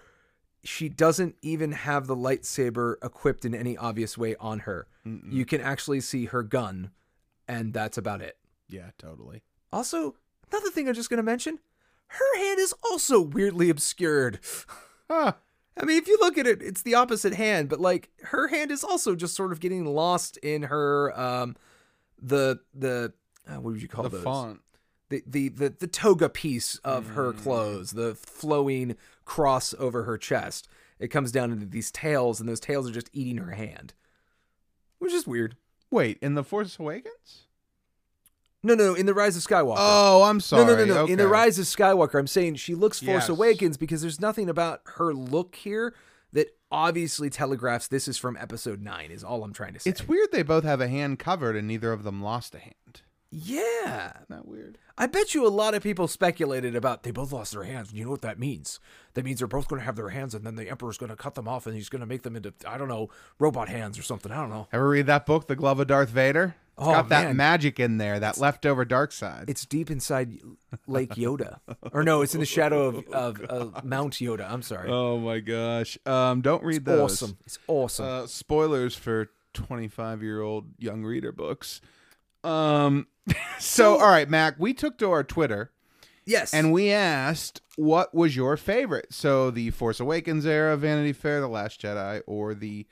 she doesn't even have the lightsaber equipped in any obvious way on her. Mm-mm. You can actually see her gun, and that's about it. Yeah, totally. Also, another thing I'm just going to mention her hand is also weirdly obscured. Ah, I mean, if you look at it, it's the opposite hand, but like her hand is also just sort of getting lost in her um the the uh, what would you call the those? font. The, the the the toga piece of her Mm. clothes, the flowing cross over her chest. It comes down into these tails, and those tails are just eating her hand, which is weird. Wait, in the Force Awakens? No, no, in the Rise of Skywalker. Oh, I'm sorry. No, no, no, no. In the Rise of Skywalker, I'm saying she looks Force Yes. Awakens because there's nothing about her look here that obviously telegraphs this is from Episode Nine. Is all I'm trying to say. It's weird they both have a hand covered and neither of them lost a hand. yeah. Isn't that weird? I bet you a lot of people speculated about they both lost their hands. You know what that means? That means they're both going to have their hands, and then the Emperor's going to cut them off, and he's going to make them into I don't know robot hands or something. I don't know. Ever read that book, The Glove of Darth Vader? It's Oh, got that man. magic in there, that leftover dark side. It's deep inside Lake Yoda, or no, it's in the shadow of, of, of Mount Yoda. I'm sorry. oh my gosh. Um, don't read it's those. awesome. It's awesome. Uh, spoilers for 25 year old young reader books. Um, so, all right, Mac, we took to our Twitter yes, and we asked what was your favorite. So, the Force Awakens era, Vanity Fair, The Last Jedi, or the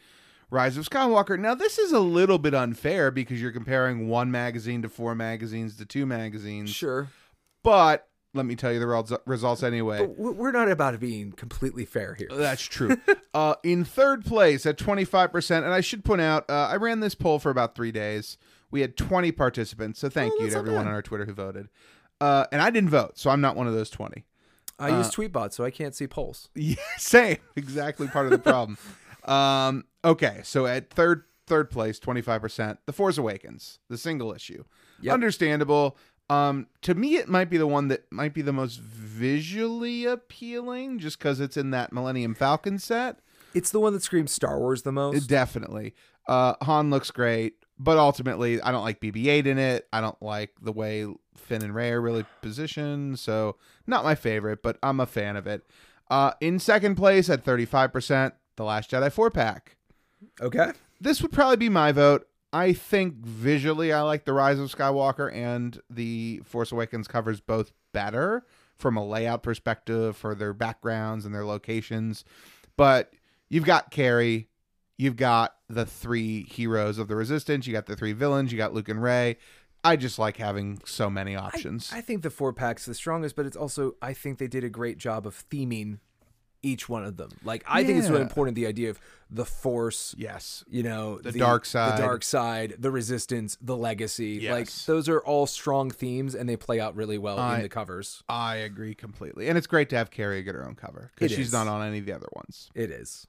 Rise of Skywalker. Now, this is a little bit unfair because you're comparing one magazine to four magazines to two magazines. Sure. But let me tell you the results anyway. We're not about being completely fair here. That's true. uh, in third place at 25%, and I should point out, uh, I ran this poll for about three days. We had 20 participants, so thank Oh, you to everyone bad. on our Twitter who voted. Uh, and I didn't vote, so I'm not one of those 20. I use Tweetbot, so I can't see polls. Yeah, same. Exactly part of the problem. um, okay, so at third third place, twenty five percent, The Force Awakens, the single issue. Yep. Understandable. Um, to me, it might be the one that might be the most visually appealing, just because it's in that Millennium Falcon set. It's the one that screams Star Wars the most. Definitely. Uh, Han looks great, but ultimately, I don't like BB-8 in it. I don't like the way Finn and Rey are really positioned, so not my favorite, but I'm a fan of it. Uh, in second place at 35%, The Last Jedi four pack. Okay. This would probably be my vote. I think visually, I like The Rise of Skywalker and The Force Awakens covers both better from a layout perspective for their backgrounds and their locations. But you've got Carrie, you've got the three heroes of the Resistance, you got the three villains, you got Luke and Rey. I just like having so many options. I think the four pack's the strongest, but it's also I think they did a great job of theming each one of them. Like I think it's really important the idea of the force, yes. you know, the, dark side. the dark side, the resistance, the legacy. Like those are all strong themes, and they play out really well I- in the covers. I agree completely. And it's great to have Carrie get her own cover because she's is. not on any of the other ones. It is.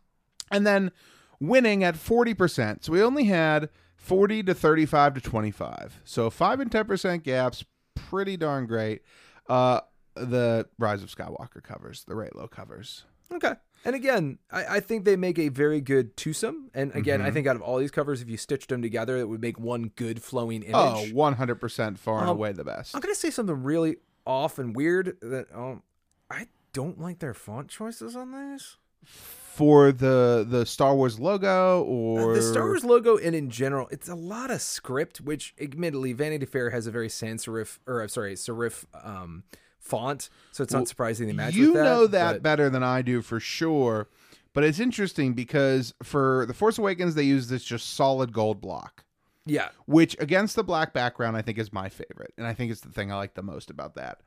and then winning at 40%. So we only had 40 to 35 to 25. So 5 and 10% gaps, pretty darn great. Uh, the Rise of Skywalker covers, the Reylo covers. Okay. And again, I, I think they make a very good twosome. And again, Mm-hmm. I think out of all these covers, if you stitched them together, it would make one good flowing image. Oh, 100% far and Um, away the best. I'm gonna say something really off and weird that um I don't like their font choices on this. For the the Star Wars logo or Uh, The Star Wars logo and in general, it's a lot of script, which admittedly Vanity Fair has a very sans serif or uh, sorry, serif um font, so it's not surprising they match you with that. know that but- better than I do for sure. But it's interesting because for The Force Awakens, they use this just solid gold block. yeah. which against the black background I think is my favorite, and I think it's the thing I like the most about that.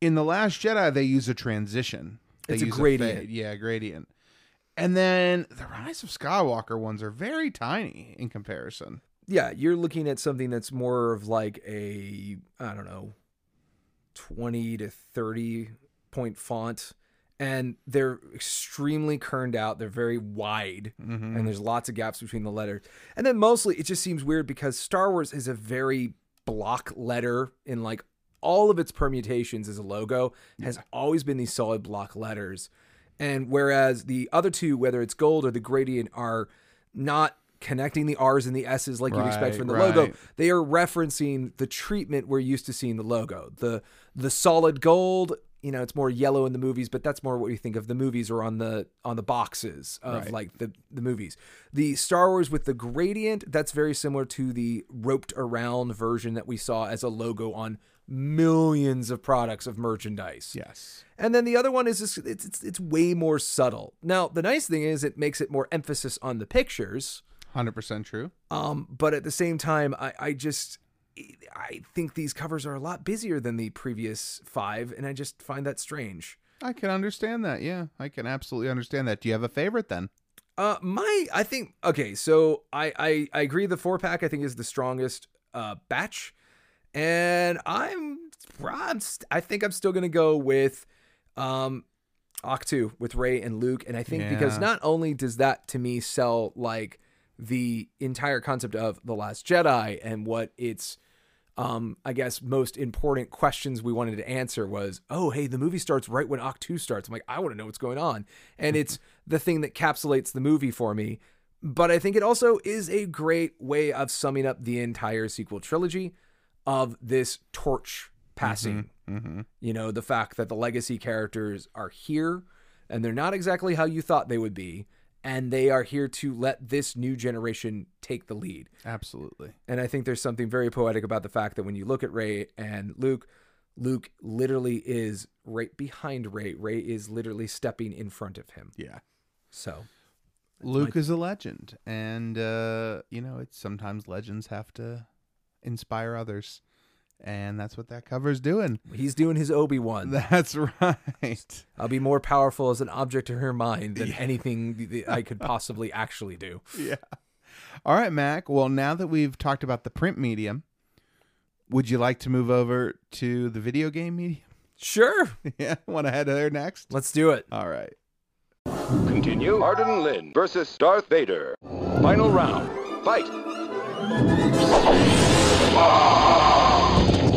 In the Last Jedi, they use a transition. They It's a gradient. fade. yeah, gradient. And then the Rise of Skywalker ones are very tiny in comparison. Yeah, you're looking at something that's more of like a I don't know, 20 to 30 point font and they're extremely kerned out. They're very wide mm-hmm. and there's lots of gaps between the letters. And then mostly it just seems weird because Star Wars is a very block letter in like all of its permutations as a logo has always been these solid block letters. And whereas the other two, whether it's gold or the gradient, are not connecting the R's and the S's like you'd expect from the right. logo, they are referencing the treatment we're used to seeing the logo. The the solid gold, you know, it's more yellow in the movies, but that's more what we think of the movies or on the on the boxes of Right. like the the movies. The Star Wars with the gradient, that's very similar to the roped around version that we saw as a logo on millions of products of merchandise. Yes. And then the other one is just, it's, it's it's way more subtle. Now, the nice thing is it makes it more emphasis on the pictures. 100% true. Um, but at the same time, I, I just I think these covers are a lot busier than the previous five, and I just find that strange. I can understand that. Yeah, I can absolutely understand that. Do you have a favorite then? Uh, my I think okay, so I I, I agree. The four pack I think is the strongest uh batch, and I'm, I'm I think I'm still gonna go with um Ahch-To with Rey and Luke, and I think because not only does that to me sell like the entire concept of the Last Jedi and what its um, I guess most important questions we wanted to answer was, oh, hey, the movie starts right when Act 2 starts. I'm like, I want to know what's going on. And it's the thing that capsulates the movie for me. But I think it also is a great way of summing up the entire sequel trilogy of this torch passing. You know, the fact that the legacy characters are here and they're not exactly how you thought they would be. And they are here to let this new generation take the lead. Absolutely. And I think there's something very poetic about the fact that when you look at Rey and Luke, Luke literally is right behind Rey. Rey is literally stepping in front of him. Yeah. So Luke is a legend, and uh, you know, it's sometimes legends have to inspire others, and that's what that cover's doing. He's doing his Obi Wan. That's right. I'll be more powerful as an object to her mind than anything th- th- I could possibly actually do. yeah. All right, Mac. Well, now that we've talked about the print medium, would you like to move over to the video game medium? Sure, yeah, want to head there next? let's do it. All right. Continue. Arden Lyn versus Darth Vader. Final round. Fight. Knockout.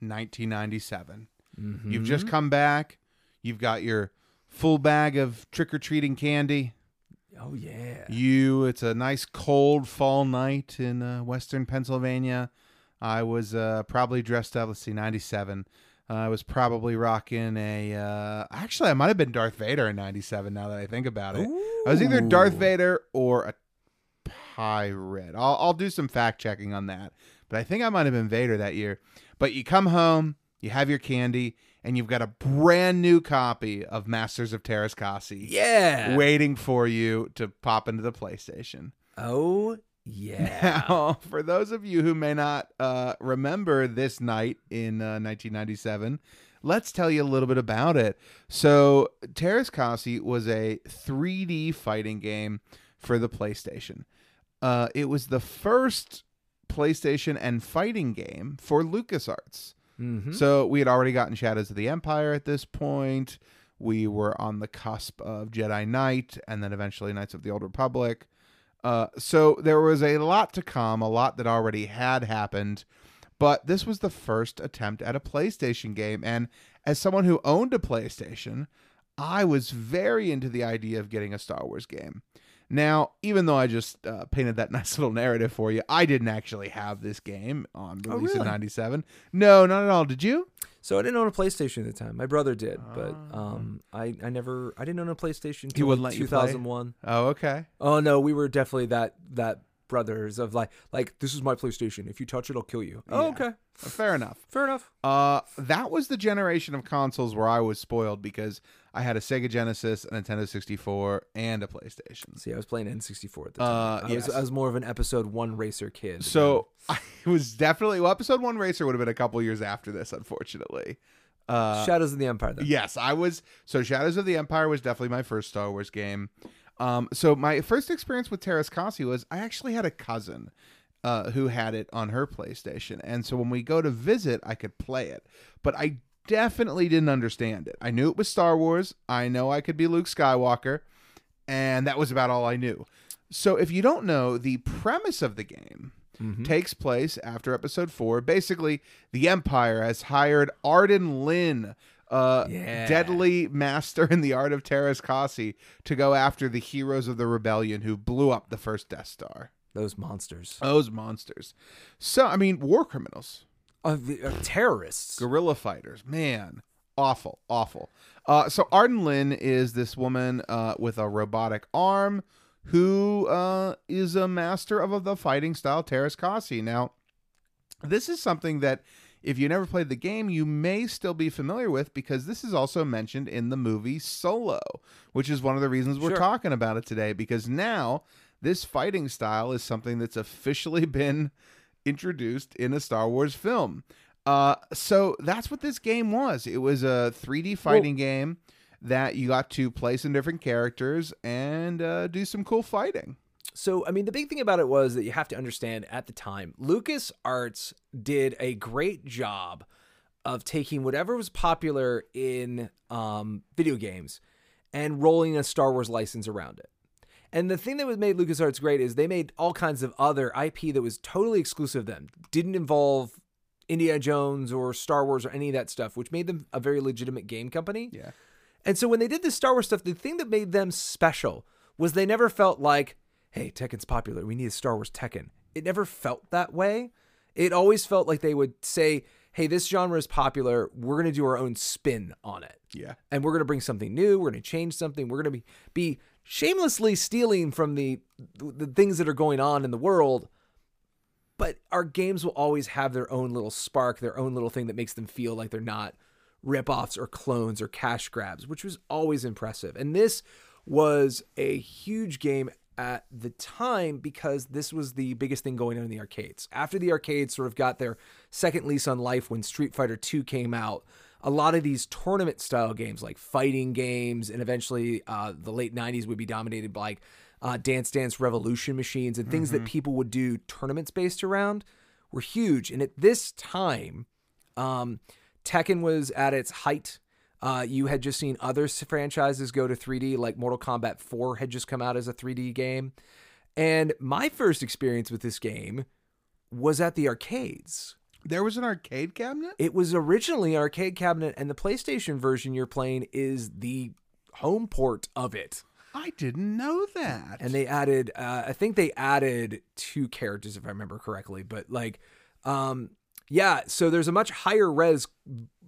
1997. You've just come back. You've got your full bag of trick or treating candy. Oh yeah. You, it's a nice cold fall night in uh, western Pennsylvania. I was uh, probably dressed up. Let's see, 97. Uh, I was probably rocking a. Uh, actually, I might have been Darth Vader in 97 now that I think about it. I was either Darth Vader or a pirate. I'll, I'll do some fact checking on that. But I think I might have been Vader that year. But you come home, you have your candy, and you've got a brand new copy of Masters of Terras Kasi Yeah. waiting for you to pop into the PlayStation. Oh yeah. Now, for those of you who may not uh, remember this night in uh, 1997, let's tell you a little bit about it. So, Terras Kasi was a 3D fighting game for the PlayStation. Uh, it was the first PlayStation and fighting game for LucasArts. So we had already gotten Shadows of the Empire at this point. We were on the cusp of Jedi Knight and then eventually Knights of the Old Republic. Uh, so there was a lot to come, a lot that already had happened. But this was the first attempt at a PlayStation game. And as someone who owned a PlayStation, I was very into the idea of getting a Star Wars game. Now, even though I just uh, painted that nice little narrative for you, I didn't actually have this game on release in really? '97. No, not at all. Did you? So I didn't own a PlayStation at the time. My brother did, but um, I, I never I didn't own a PlayStation until wouldn't let you 2001. Oh, okay. Oh no, we were definitely that that brothers of like like this is my PlayStation. If you touch it, I'll kill you. Oh, okay, Fair enough. fair enough. Uh, that was the generation of consoles where I was spoiled because I had a Sega Genesis, a Nintendo 64, and a PlayStation. See, I was playing N64 at the Uh, time. I, yes. was, I was more of an episode one racer kid. So I was definitely well, episode one racer would have been a couple years after this, unfortunately. Uh, Shadows of the Empire. Then. Yes, I was. So Shadows of the Empire was definitely my first Star Wars game. Um, so my first experience with Terras Kasi was I actually had a cousin uh, who had it on her PlayStation, and so when we go to visit, I could play it, but I definitely didn't understand it. I knew it was Star Wars. I know I could be Luke Skywalker, and that was about all I knew. So if you don't know, the premise of the game takes place after episode four. Basically, the Empire has hired Arden Lyn, uh, Yeah. deadly master in the art of Terras Kasi, to go after the heroes of the rebellion who blew up the first Death Star. Those monsters. Those monsters. So, I mean, war criminals, The, uh, terrorists. guerrilla fighters. Man, awful, awful. Uh, so, Arden Lyn is this woman uh, with a robotic arm who uh, is a master of the fighting style Terras Kasi. Now, this is something that if you never played the game, you may still be familiar with because this is also mentioned in the movie Solo, which is one of the reasons we're Sure. talking about it today because now this fighting style is something that's officially been introduced in a Star Wars film. Uh, so that's what this game was. It was a 3D fighting game that you got to play some different characters and uh, do some cool fighting. So, I mean, the big thing about it was that you have to understand at the time, Lucas Arts did a great job of taking whatever was popular in um, video games and rolling a Star Wars license around it. And the thing that was made LucasArts great is they made all kinds of other IP that was totally exclusive to them. Didn't involve Indiana Jones or Star Wars or any of that stuff, which made them a very legitimate game company. Yeah. And so when they did the Star Wars stuff, the thing that made them special was they never felt like, hey, Tekken's popular. We need a Star Wars Tekken. It never felt that way. It always felt like they would say, hey, this genre is popular. We're going to do our own spin on it. Yeah. And we're going to bring something new. We're going to change something. We're going to be, be shamelessly stealing from the, the things that are going on in the world. But our games will always have their own little spark, their own little thing that makes them feel like they're not ripoffs or clones or cash grabs, which was always impressive. And this was a huge game at the time because this was the biggest thing going on in the arcades. After the arcades sort of got their second lease on life when Street Fighter 2 came out, a lot of these tournament style games like fighting games and eventually uh, the late 90s would be dominated by like, uh, Dance Dance Revolution machines and things that people would do tournaments based around were huge. And at this time, um, Tekken was at its height. Uh, you had just seen other franchises go to 3D, like Mortal Kombat 4 had just come out as a 3D game. And my first experience with this game was at the arcades. There was an arcade cabinet? It was originally an arcade cabinet, and the PlayStation version you're playing is the home port of it. I didn't know that. and they added uh, i think they added two characters if i remember correctly but like um yeah so there's a much higher res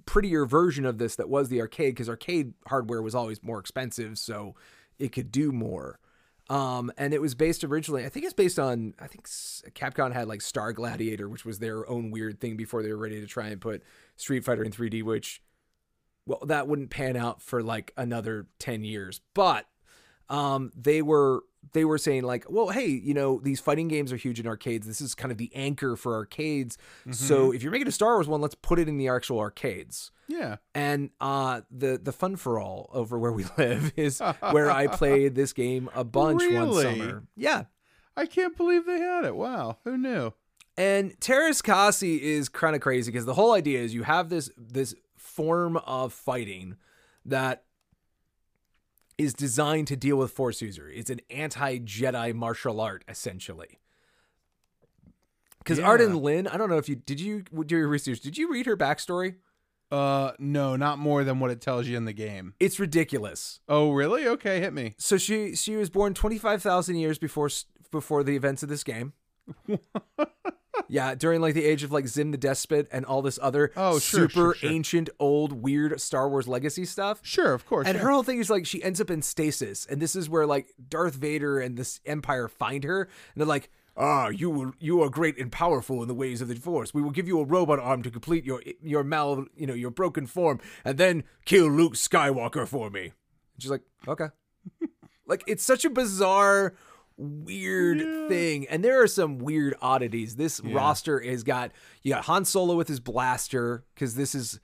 prettier version of this that was the arcade because arcade hardware was always more expensive so it could do more um and it was based originally i think it's based on i think capcom had like star gladiator which was their own weird thing before they were ready to try and put street fighter in 3d which well that wouldn't pan out for like another 10 years. But um, they were they were saying like, well, hey, you know, these fighting games are huge in arcades. This is kind of the anchor for arcades. So if you're making a Star Wars one, let's put it in the actual arcades. yeah. And uh, the the fun for all over where we live is where I played this game a bunch one summer. Yeah. I can't believe they had it. Wow. Who knew? And Terras Kasi is kind of crazy because the whole idea is you have this this form of fighting that is designed to deal with Force user. It's an anti-Jedi martial art essentially. Because Yeah. Arden Lyn, I don't know if you did you do your research. Did you read her backstory? Uh no, not more than what it tells you in the game. It's ridiculous. Oh, really? Okay, hit me. So she she was born twenty five thousand years before before the events of this game. yeah, during like the age of like Xim the Despot and all this other Oh, sure, super sure, sure. ancient, old, weird Star Wars legacy stuff. Sure, of course. And yeah. her whole thing is like she ends up in stasis, and this is where like Darth Vader and this Empire find her, and they're like, "Ah, you will, you are great and powerful in the ways of the Force. We will give you a robot arm to complete your your mal, you know, your broken form, and then kill Luke Skywalker for me." And she's like, "Okay." like it's such a bizarre weird thing and there are some weird oddities. This roster has got you got han solo with his blaster because this is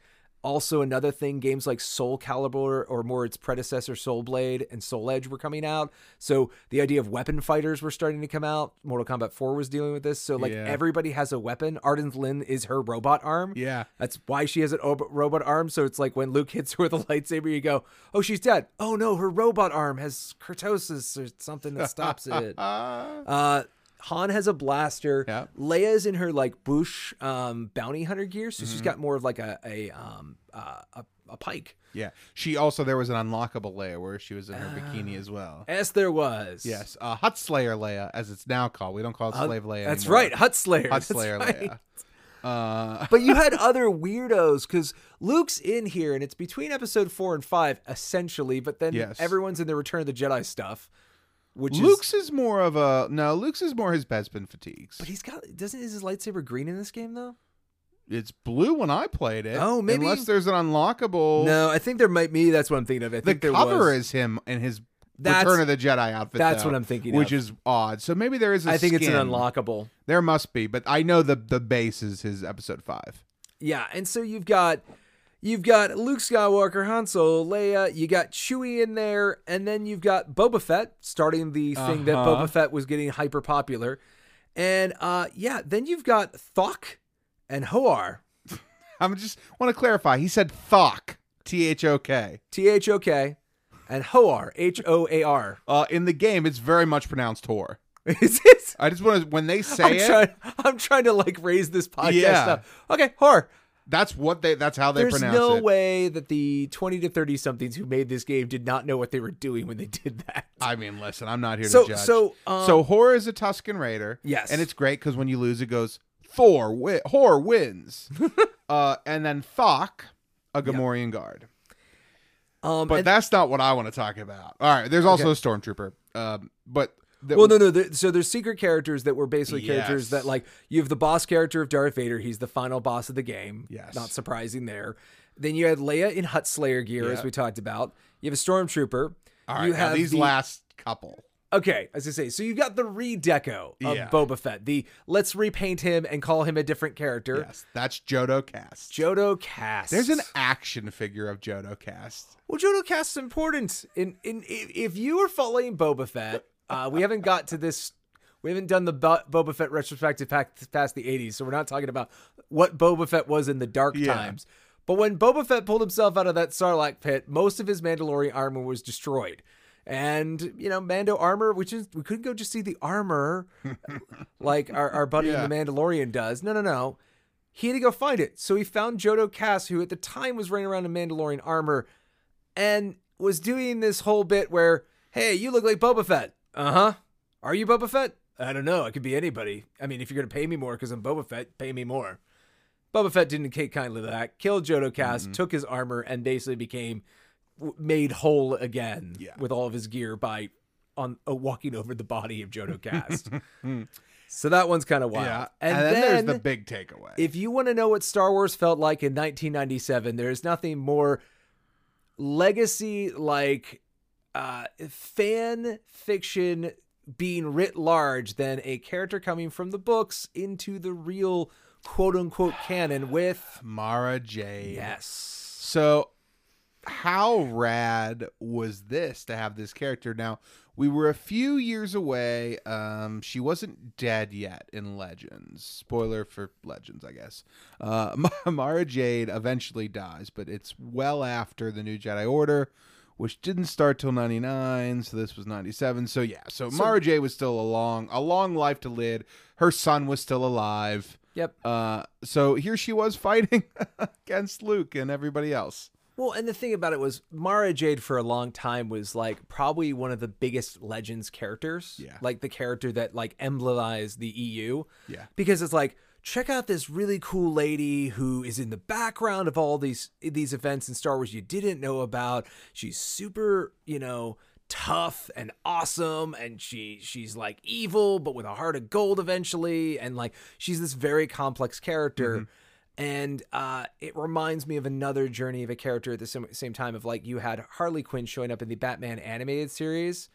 also another thing games like soul calibur or more its predecessor soul blade and soul edge were coming out so the idea of weapon fighters were starting to come out mortal kombat 4 was dealing with this so like Yeah. everybody has a weapon arden lyn is her robot arm Yeah. that's why she has an ob- robot arm. So it's like when Luke hits her with a lightsaber, you go, "Oh, she's dead." Oh no, her robot arm has cortosis or something that stops it. Uh, Han has a blaster. Yeah. Leia's in her like Boushh um, bounty hunter gear, so Mm-hmm. she's got more of like a a um uh, a, a pike. Yeah. She also there was an unlockable Leia where she was in her bikini as well. As there was. Yes. Uh Hutt Slayer Leia, as it's now called. We don't call it Slave Leia. That's anymore. right, Hutt Slayer. Hutt That's Slayer right. Leia. Uh but you had other weirdos because Luke's in here and it's between episode four and five essentially, but then Yes. everyone's in the Return of the Jedi stuff, which Luke's is more of a no, Luke's is more his Bespin fatigues. But he's got doesn't is his lightsaber green in this game though? It's blue when I played it. Oh, maybe- unless there's an unlockable No, I think there might be. That's what I'm thinking of. I the think there cover was. is him in his That's- Return of the Jedi outfit. that's though, what I'm thinking Which of. is odd. So maybe there is a I think it's an unlockable. There must be, but I know the the base is his episode five. Yeah, and so you've got you've got Luke Skywalker, Han Solo, Leia. You got Chewie in there, and then you've got Boba Fett starting the thing that Uh-huh. Boba Fett was getting hyper popular, and uh yeah, then you've got Thok and Hoar, I just want to clarify. He said Thok, T H O K. T H O K, and Hoar, H O A R. Uh, in the game, it's very much pronounced whore. Is it? I just want to when they say I'm it. trying. I'm trying to like raise this podcast Yeah. up. Okay, Hoar. That's what they. That's how they There's pronounce no it. There's no way that the 20 to 30 somethings who made this game did not know what they were doing when they did that. I mean, listen, I'm not here So- to judge. so, um, so Hoar is a Tusken Raider. Yes. and it's great because when you lose, it goes Thor. Wi- Hoar wins, uh, and then Thok, a Gamorrean guard. Um, But and- that's not what I want to talk about. All right, there's also a stormtrooper. Um, but well, no, no. There, so there's secret characters that were basically characters that, like, you have the boss character of Darth Vader. He's the final boss of the game. Yes. Not surprising there. Then you had Leia in Hutt Slayer gear, as we talked about. You have a stormtrooper. all right, you now have these the- last couple. Okay, as I say, so you've got the redeco of Yeah. Boba Fett. The let's repaint him and call him a different character. Yes, that's Jodo Kast. Jodo Kast. There's an action figure of Jodo Kast. Well, Jodo Kast's important. In in if if you were following Boba Fett, uh, we haven't got to this. We haven't done the Bo- Boba Fett retrospective past, past the '80s, so we're not talking about what Boba Fett was in the dark Yeah. times. But when Boba Fett pulled himself out of that Sarlacc pit, most of his Mandalorian armor was destroyed. And you know, Mando armor, which is we couldn't go just see the armor like our, our buddy Yeah. in the Mandalorian does. No, no, no. He had to go find it. So he found Jodo Kast, who at the time was running around in Mandalorian armor and was doing this whole bit where, hey, you look like Boba Fett. Uh huh. Are you Boba Fett? I don't know. I could be anybody. I mean, if you're going to pay me more because I'm Boba Fett, pay me more. Boba Fett didn't take kindly to that, killed Jodo Kast, Mm-hmm. took his armor, and basically became made whole again Yeah. with all of his gear by on uh, walking over the body of Jodo Kast. so that one's kind of wild. Yeah, And, and, then, then, there's the big takeaway. if you want to know what Star Wars felt like in 1997, there's nothing more legacy like uh, fan fiction being writ large than a character coming from the books into the real quote unquote canon with. Mara Jade. Yes. So, how rad was this to have this character? Now, we were a few years away. Um, she wasn't dead yet in Legends. Spoiler for Legends, I guess. Uh, Mara Jade eventually dies, but it's well after the New Jedi Order, which didn't start till '99. So this was '97. So yeah, so, Mara Jade was still a long, a long life to live. Her son was still alive. Yep. Uh, so here she was fighting against Luke and everybody else. Well, and the thing about it was Mara Jade for a long time was like probably one of the biggest Legends characters. Yeah. Like the character that like emblemized the EU. Yeah. Because it's like, check out this really cool lady who is in the background of all these these events in Star Wars you didn't know about. She's super, you know, tough and awesome and she she's like evil but with a heart of gold eventually and like she's this very complex character and uh, it reminds me of another journey of a character at the same, same time of like you had Harley Quinn showing up in the Batman animated series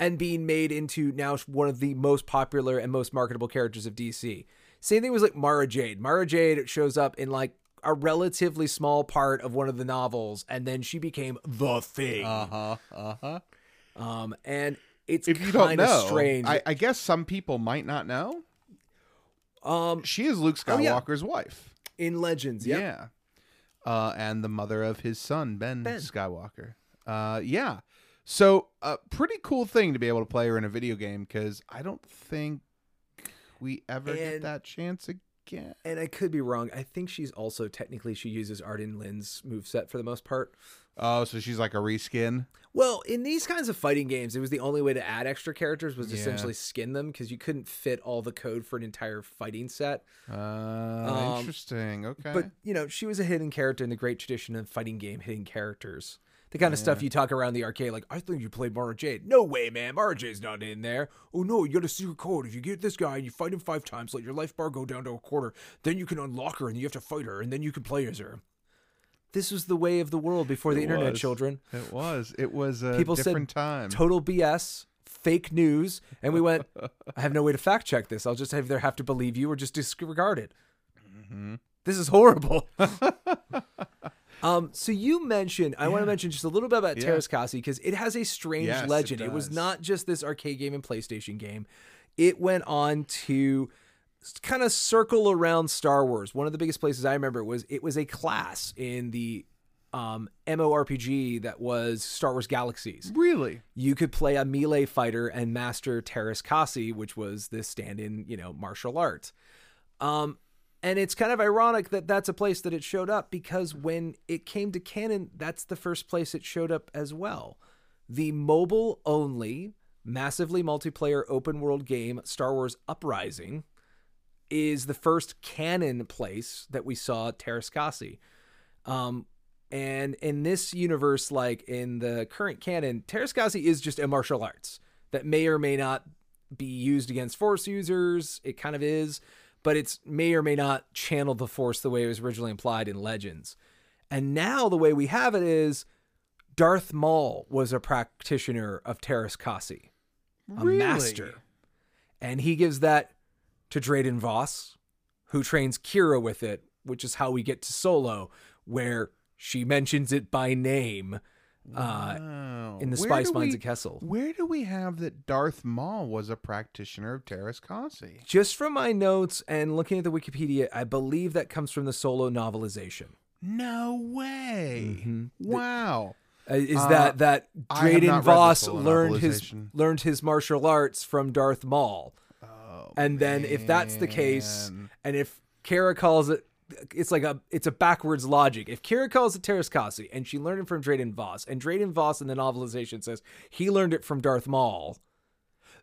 and being made into now one of the most popular and most marketable characters of DC. Same thing was like Mara Jade. Mara Jade shows up in like a relatively small part of one of the novels, and then she became the thing. Uh huh. Uh huh. Um, and it's If you don't kind of know, strange. I, I guess some people might not know. um, She is Luke Oh, yeah. Skywalker's wife. in Legends, yep. Yeah. Uh, and the mother of his son, ben, Ben. Skywalker. Uh, yeah. So, a pretty cool thing to be able to play her in a video game because I don't think we ever get that chance again. And I could be wrong. I think she's also technically she uses Arden Lyn's moveset for the most part. Oh, so she's like a reskin. Well, in these kinds of fighting games, it was the only way to add extra characters was Yeah. essentially skin them because you couldn't fit all the code for an entire fighting set. Uh, Um, interesting. Okay. But you know, she was a hidden character in the great tradition of fighting game hidden characters. The kind of stuff you talk around the arcade, like I think you played Mara Jade. No way, man, Mara Jade's not in there. Oh no, you got a secret code. If you get this guy and you fight him five times, let your life bar go down to a quarter. Then you can unlock her and you have to fight her, and then you can play as her. This was the way of the world before the It internet, was. children. it was. It was a People said time. Total BS, fake news, and we went. I have no way to fact check this. I'll just either have to believe you or just disregard it. Mm-hmm. This is horrible. um. So you mentioned. I want to mention just a little bit about Yeah. Terras Kasi because it has a strange Yes, legend. It, was not just this arcade game and PlayStation game. It went on to kind of circle around Star Wars. One of the biggest places I remember was it was a class in the um, MMORPG that was Star Wars Galaxies really? you could play a melee fighter and master Terras Kasi, which was this stand-in, you know, martial art. Um, And it's kind of ironic that that's a place that it showed up because when it came to canon, that's the first place it showed up as well. The mobile only, massively multiplayer open world game, Star Wars Uprising, is the first canon place that we saw Terras Kasi. Um, and in this universe, like in the current canon, Terras Kasi is just a martial arts that may or may not be used against Force users. It kind of is, but it's may or may not channel the Force the way it was originally implied in Legends. And now the way we have it is Darth Maul was a practitioner of Terras Kasi, a Really? master. And he gives that to Dryden Vos, who trains Qi'ra with it, which is how we get to Solo, where she mentions it by name uh, Wow. in the Where Spice Mines we- of Kessel. Where do we have that Darth Maul was a practitioner of Terras Kasi? Just from my notes and looking at the Wikipedia, I believe that comes from the Solo novelization. No way! Wow. Uh, is Uh, that that Dryden Vos learned his learned his martial arts from Darth Maul? Oh, and then if that's the case, and if Qi'ra calls it, it's like a it's a backwards logic. If Qi'ra calls it Terras Kasi and she learned it from Dryden Vos, and Dryden Vos in the novelization says he learned it from Darth Maul,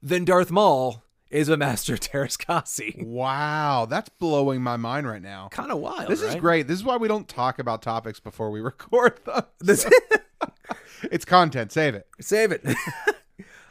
then Darth Maul is a master Terras Kasi. Wow, that's blowing my mind right now. kind of wild. This is great. This is why we don't talk about topics before we record them. This It's content. Save it. save it.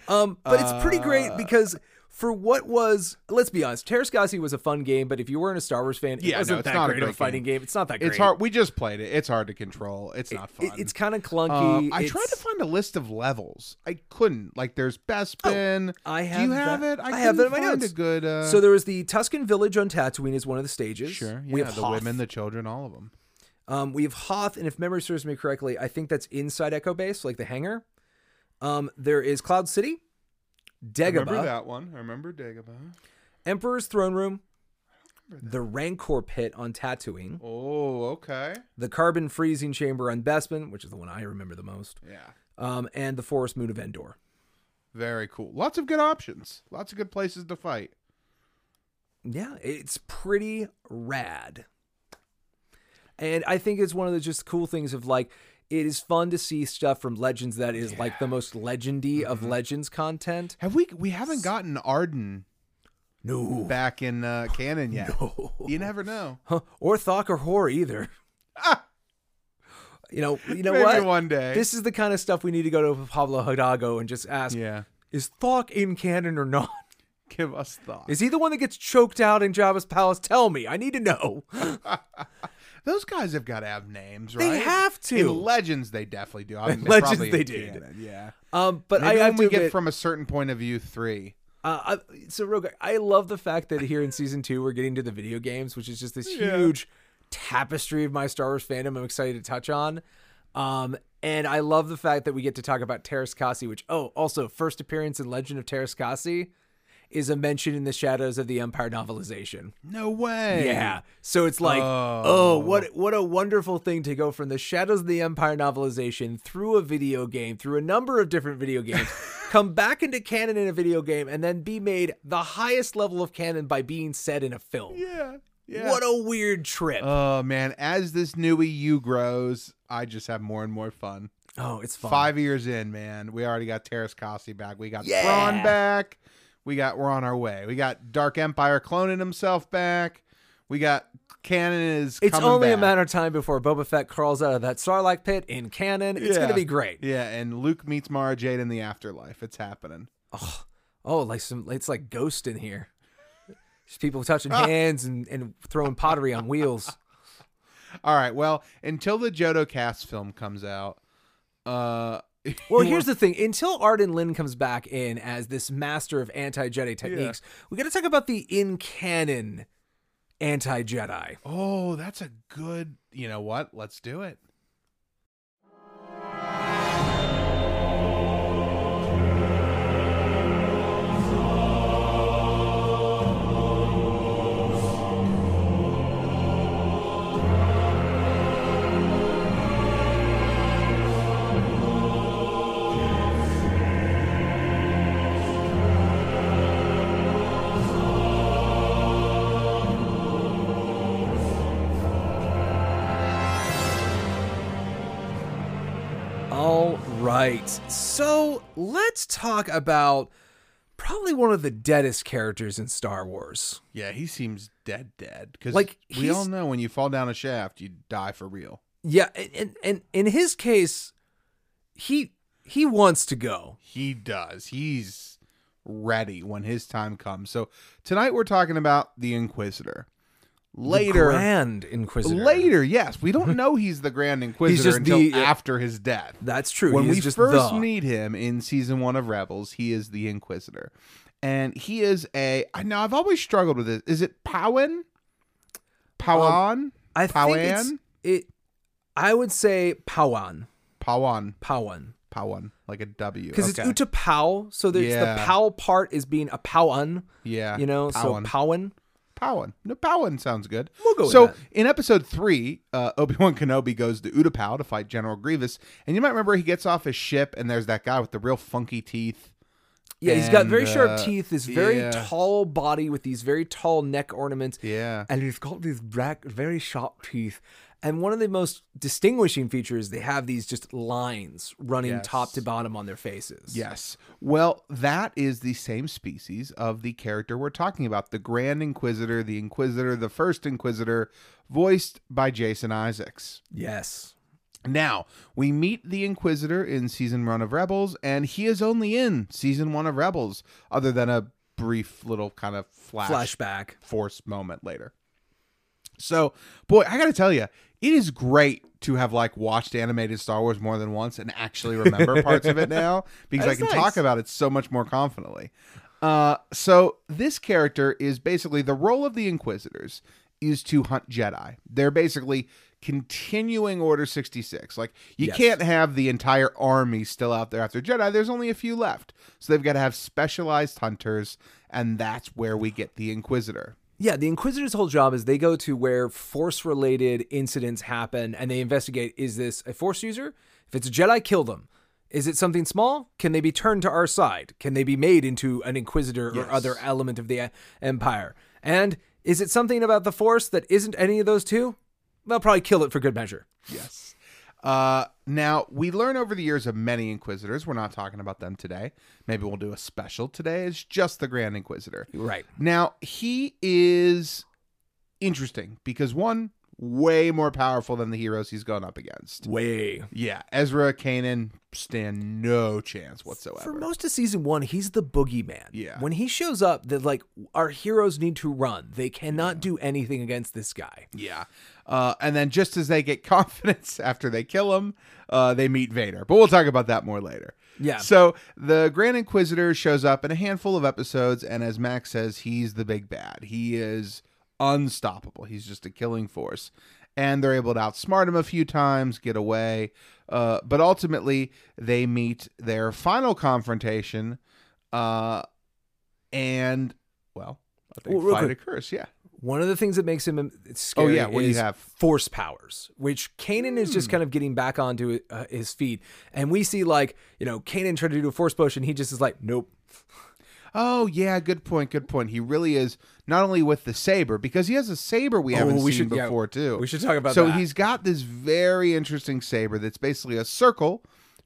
um, but it's pretty Uh, great because for what was, let's be honest, Terras Kasi was a fun game, but if you weren't a Star Wars fan, it Yeah, no, wasn't it's that not a great of a fighting game. It's not that great. It's hard. We just played it. It's hard to control. It's not fun. It- it's kind of clunky. Um, I tried to find a list of levels. I couldn't. Like, there's Bespin. Oh, I Do have you have that- it? I have it in my notes. A good. Uh, So there was the Tusken village on Tatooine is one of the stages. sure. Yeah, we have the Hoth. women, the children, all of them. Um, we have Hoth, and if memory serves me correctly, I think that's inside Echo Base, like the hangar. Um, there is Cloud City, Remember that one? I remember Dagobah. Emperor's Throne Room, the Rancor Pit on Tatooine, Oh, okay. the Carbon Freezing Chamber on Bespin, which is the one I remember the most, Yeah. um, and the Forest Moon of Endor. Very cool. Lots of good options. Lots of good places to fight. Yeah, it's pretty rad. And I think it's one of the just cool things of like it is fun to see stuff from Legends that is like the most legendy of Mm-hmm. Legends content. Have we? We haven't gotten Arden No. back in uh, canon yet. You never know. Huh, or Thok or Hoar either. You know, you know Maybe what? one day. This is the kind of stuff we need to go to Pablo Hidalgo and just ask: Yeah. Is Thok in canon or not? Give us thought. Is he the one that gets choked out in Jabba's palace? Tell me. I need to know. Those guys have got to have names, right? They have to. In Legends, they definitely do. I mean, they Legends, they canon, Yeah. Um, but Maybe I have when we to get admit, from a certain point of view three. Uh, I, so real quick, I love the fact that here in season two we're getting to the video games, which is just this Yeah. huge tapestry of my Star Wars fandom. I'm excited to touch on. Um, and I love the fact that we get to talk about Terras Kasi, which oh, also first appearance in Legend of Terras Kasi is a mention in the Shadows of the Empire novelization. No way. Yeah. So it's like, oh. Oh. what what a wonderful thing to go from the Shadows of the Empire novelization through a video game, through a number of different video games, come back into canon in a video game, and then be made the highest level of canon by being said in a film. Yeah. Yeah. What a weird trip. Oh man, as this new EU grows, I just have more and more fun. oh, it's fun. Five years in, man, we already got Terras Kasi back. We got Yeah. Thrawn back. We got we're on our way. We got Dark Empire cloning himself back. We got canon is. It's only a matter of time before Boba Fett crawls out of that Sarlacc pit in canon. It's Yeah. gonna be great. Yeah, and Luke meets Mara Jade in the afterlife. It's happening. Oh, oh, like some it's like Ghost in here. Just people touching Ah. hands and, and throwing pottery on wheels. All right. Well, until the Jodo Kast film comes out, uh, Well, here's the thing. Until Arden Lyn comes back in as this master of anti Jedi techniques, we got to talk about the in canon anti Jedi. oh, that's a good. You know what? Let's do it. Right. So let's talk about probably one of the deadest characters in Star Wars. Yeah, he seems dead, dead. Because Like, we all know when you fall down a shaft, you die for real. Yeah, and, and, and in his case, he he wants to go. He does. He's ready when his time comes. So tonight we're talking about the Inquisitor. Later, the Grand Inquisitor. later, yes, we don't know he's the Grand Inquisitor just until the- after his death. That's true. when He is we first the. meet him in season one of Rebels, he is the Inquisitor, and he is a. I know I've always struggled with this is it Powan? Powan? Um, I think it's Powan? it. I would say powan Powan? powan Powan, like a W. Because okay. it's Utapau, so there's Yeah. the Pow part is being a Powan. yeah, You know, so Powan. Powan. Powan. No, Powan sounds good. We'll go with so in episode three, uh, Obi Wan Kenobi goes to Utapau to fight General Grievous, and you might remember he gets off his ship, and there's that guy with the real funky teeth. Yeah, he's got very And, sharp uh, teeth, this very yeah. tall body with these very tall neck ornaments. Yeah. And he's got these black, very sharp teeth. And one of the most distinguishing features, they have these just lines running Yes. top to bottom on their faces. Yes. Well, that is the same species of the character we're talking about the Grand Inquisitor, the Inquisitor, the first Inquisitor, voiced by Jason Isaacs. Yes. Now, we meet the Inquisitor in season one of Rebels, and he is only in season one of Rebels, other than a brief little kind of flash Flashback. force moment later. So, boy, I got to tell you, it is great to have like watched animated Star Wars more than once and actually remember parts of it now because I can nice. talk about it so much more confidently. Uh, so this character is basically the role of the Inquisitors is to hunt Jedi. They're basically continuing Order 66. Like you Yes. can't have the entire army still out there after Jedi. There's only a few left. So they've got to have specialized hunters and that's where we get the Inquisitor. Yeah, the Inquisitor's whole job is they go to where force related incidents happen and they investigate is this a force user? If it's a Jedi, kill them. Is it something small? Can they be turned to our side? Can they be made into an Inquisitor or other element of the uh, Empire? And is it something about the Force that isn't any of those two? They'll probably kill it for good measure. Yes. Uh, now we learn over the years of many inquisitors. We're not talking about them today. Maybe we'll do a special today. It's just the Grand Inquisitor. Right. Now he is interesting because one, way more powerful than the heroes he's gone up against. Way. Yeah, Ezra, Kanan stand no chance whatsoever. For most of season one, he's the boogeyman. Yeah. When he shows up, that like our heroes need to run. They cannot do anything against this guy. Yeah. Uh, and then just as they get confidence after they kill him, uh, they meet Vader. But we'll talk about that more later. Yeah. So the Grand Inquisitor shows up in a handful of episodes, and as Max says, he's the big bad. He is unstoppable. He's just a killing force. And they're able to outsmart him a few times, get away. Uh, but ultimately, they meet their final confrontation. Uh, and, well, a big Well, fight quick. occurs. Yeah. One of the things that makes him scary Oh, yeah, what do you have? force powers, which Kanan is just kind of getting back onto uh, his feet. And we see like, you know, Kanan try to do a force push and he just is like, nope. Oh yeah, good point. Good point. He really is not only with the saber because he has a saber we haven't we seen should- yeah, before too. we should talk about that. so that. he's got this very interesting saber that's basically a circle,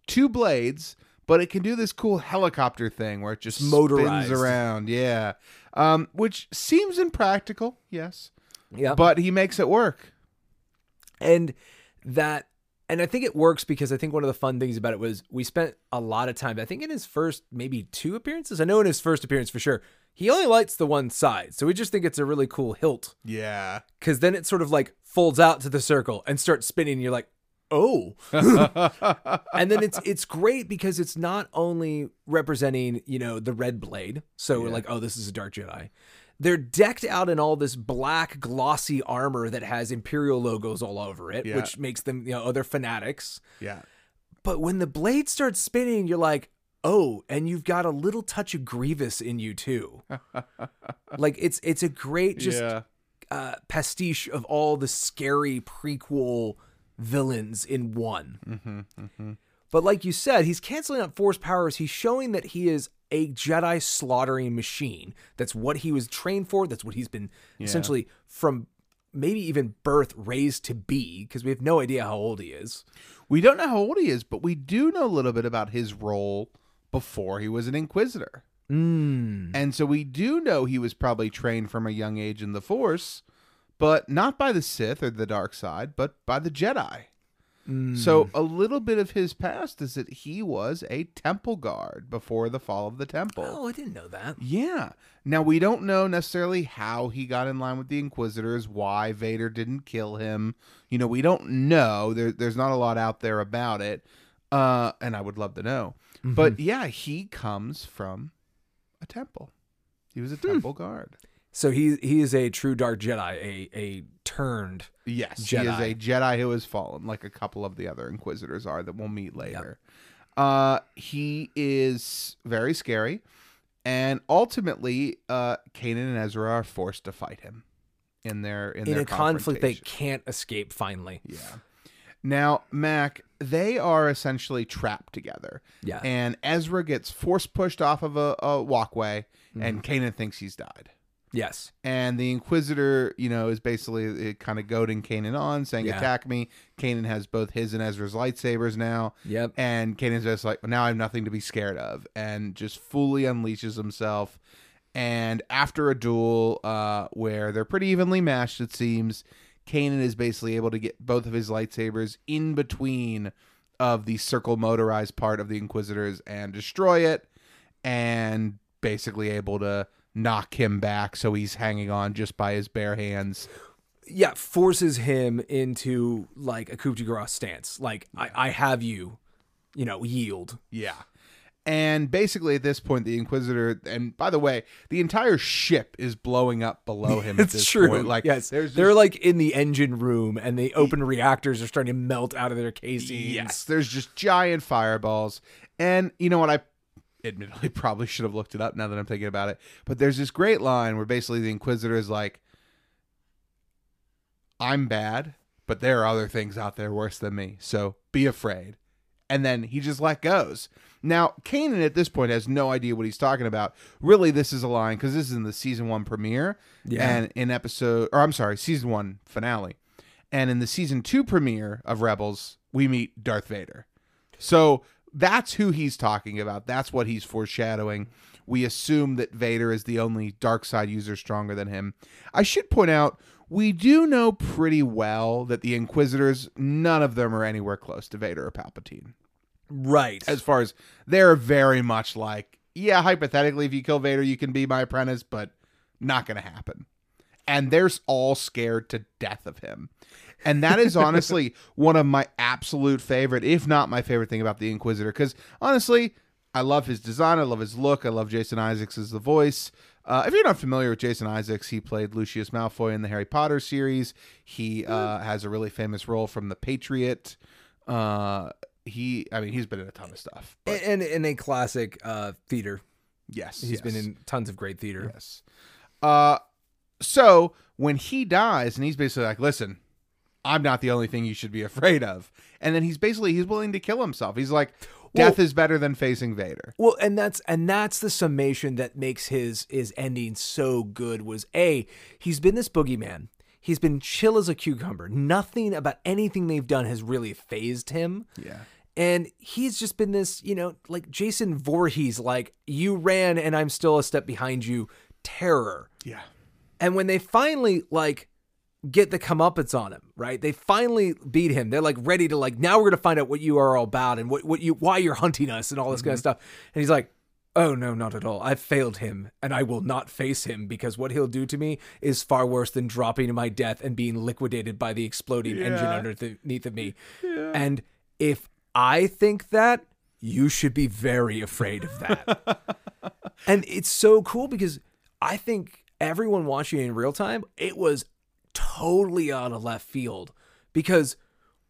two blades, but it can do this cool helicopter thing where it just motorized. spins around. Yeah, um, which seems impractical. Yes, Yeah. but he makes it work. and that and I think it works because I think one of the fun things about it was we spent a lot of time. I think in his first maybe two appearances. I know in his first appearance for sure, he only lights the one side, so we just think it's a really cool hilt Yeah. because then it sort of like folds out to the circle and starts spinning. And you're like, oh, and then it's it's great because it's not only representing you know the red blade, so we're like, oh, this is a dark Jedi. They're decked out in all this black glossy armor that has Imperial logos all over it, Yeah. which makes them you know other fanatics. yeah. But when the blade starts spinning, you're like, oh, and you've got a little touch of Grievous in you too. like it's it's a great just yeah. uh, pastiche of all the scary prequel villains in one. But like you said, he's canceling out force powers. He's showing that he is a Jedi slaughtering machine. That's what he was trained for. That's what he's been essentially from maybe even birth, raised to be, because we have no idea how old he is. We don't know how old he is, but we do know a little bit about his role before he was an Inquisitor. Mm. And so we do know he was probably trained from a young age in the Force, but not by the Sith or the dark side, but by the Jedi. So mm. a little bit of his past is that he was a temple guard before the fall of the temple. Oh, I didn't know that. Yeah. Now we don't know necessarily how he got in line with the Inquisitors, why Vader didn't kill him. You know, we don't know. There, there's not a lot out there about it, uh, and I would love to know. Mm-hmm. But yeah, he comes from a temple. He was a hmm. temple guard. So he he is a true dark Jedi, a a turned. Yes, he is a Jedi who has fallen, like a couple of the other Inquisitors are that we'll meet later. Uh, he is very scary, and ultimately, uh, Kanan and Ezra are forced to fight him in their in, in their a conflict they can't escape finally. Yeah. Now, Mac, they are essentially trapped together. Yeah. And Ezra gets force pushed off of a, a walkway, Mm-hmm. and Kanan thinks he's died. Yes. And the Inquisitor, you know, is basically kind of goading Kanan on, saying, Yeah. "Attack me." Kanan has both his and Ezra's lightsabers now. Yep. And Kanan's just like, "Now I have nothing to be scared of," and just fully unleashes himself. And after a duel, uh, where they're pretty evenly matched, it seems, Kanan is basically able to get both of his lightsabers in between of the circle motorized part of the Inquisitors and destroy it, and basically able to knock him back so he's hanging on just by his bare hands. Yeah, forces him into like a coup de grace stance. Like I, I have you, you know, yield. Yeah. And basically, at this point, the Inquisitor, and by the way, the entire ship is blowing up below him. at It's this true. Point. Like, yes, they're just- like in the engine room, and the open reactors are starting to melt out of their casings. Yes, there's just giant fireballs. And you know what? I admittedly probably should have looked it up now that I'm thinking about it. But there's this great line where basically the Inquisitor is like, I'm bad, but there are other things out there worse than me. So be afraid. And then he just let goes. Now, Kanan at this point has no idea what he's talking about. Really, this is a line because this is in the season one premiere. Yeah. And in episode, or I'm sorry, season one finale. And in the season two premiere of Rebels, we meet Darth Vader. So that's who he's talking about. That's what he's foreshadowing. We assume that Vader is the only dark side user stronger than him. I should point out, we do know pretty well that the Inquisitors, none of them are anywhere close to Vader or Palpatine. right. As far as they're very much like, yeah, hypothetically, if you kill Vader, you can be my apprentice, but not going to happen. And they're all scared to death of him. And that is honestly one of my absolute favorite, if not my favorite thing about the Inquisitor. Because honestly, I love his design. I love his look. I love Jason Isaacs as the voice. Uh, if you're not familiar with Jason Isaacs, he played Lucius Malfoy in the Harry Potter series. He uh, has a really famous role from The Patriot. Uh, he, I mean, he's been in a ton of stuff. But and in a classic uh, theater. yes, He's yes. been in tons of great theater. Yes. Uh, so when he dies, and he's basically like, "Listen, I'm not the only thing you should be afraid of," and then he's basically he's willing to kill himself. He's like, "Death is better than facing Vader." Well, and that's and that's the summation that makes his his ending so good was a he's been this boogeyman. He's been chill as a cucumber. Nothing about anything they've done has really phased him. Yeah. And he's just been this, you know, like Jason Voorhees, like you ran and I'm still a step behind you, terror. Yeah. And when they finally like get the comeuppance on him, right? They finally beat him. They're like ready to like now we're gonna find out what you are all about and what, what you why you're hunting us and all this kind of mm-hmm. stuff. And he's like, Oh no, not at all. I've failed him and I will not face him because what he'll do to me is far worse than dropping to my death and being liquidated by the exploding engine underneath of me. And if I think that, you should be very afraid of that. and it's so cool because I think everyone watching in real time, it was totally out of left field because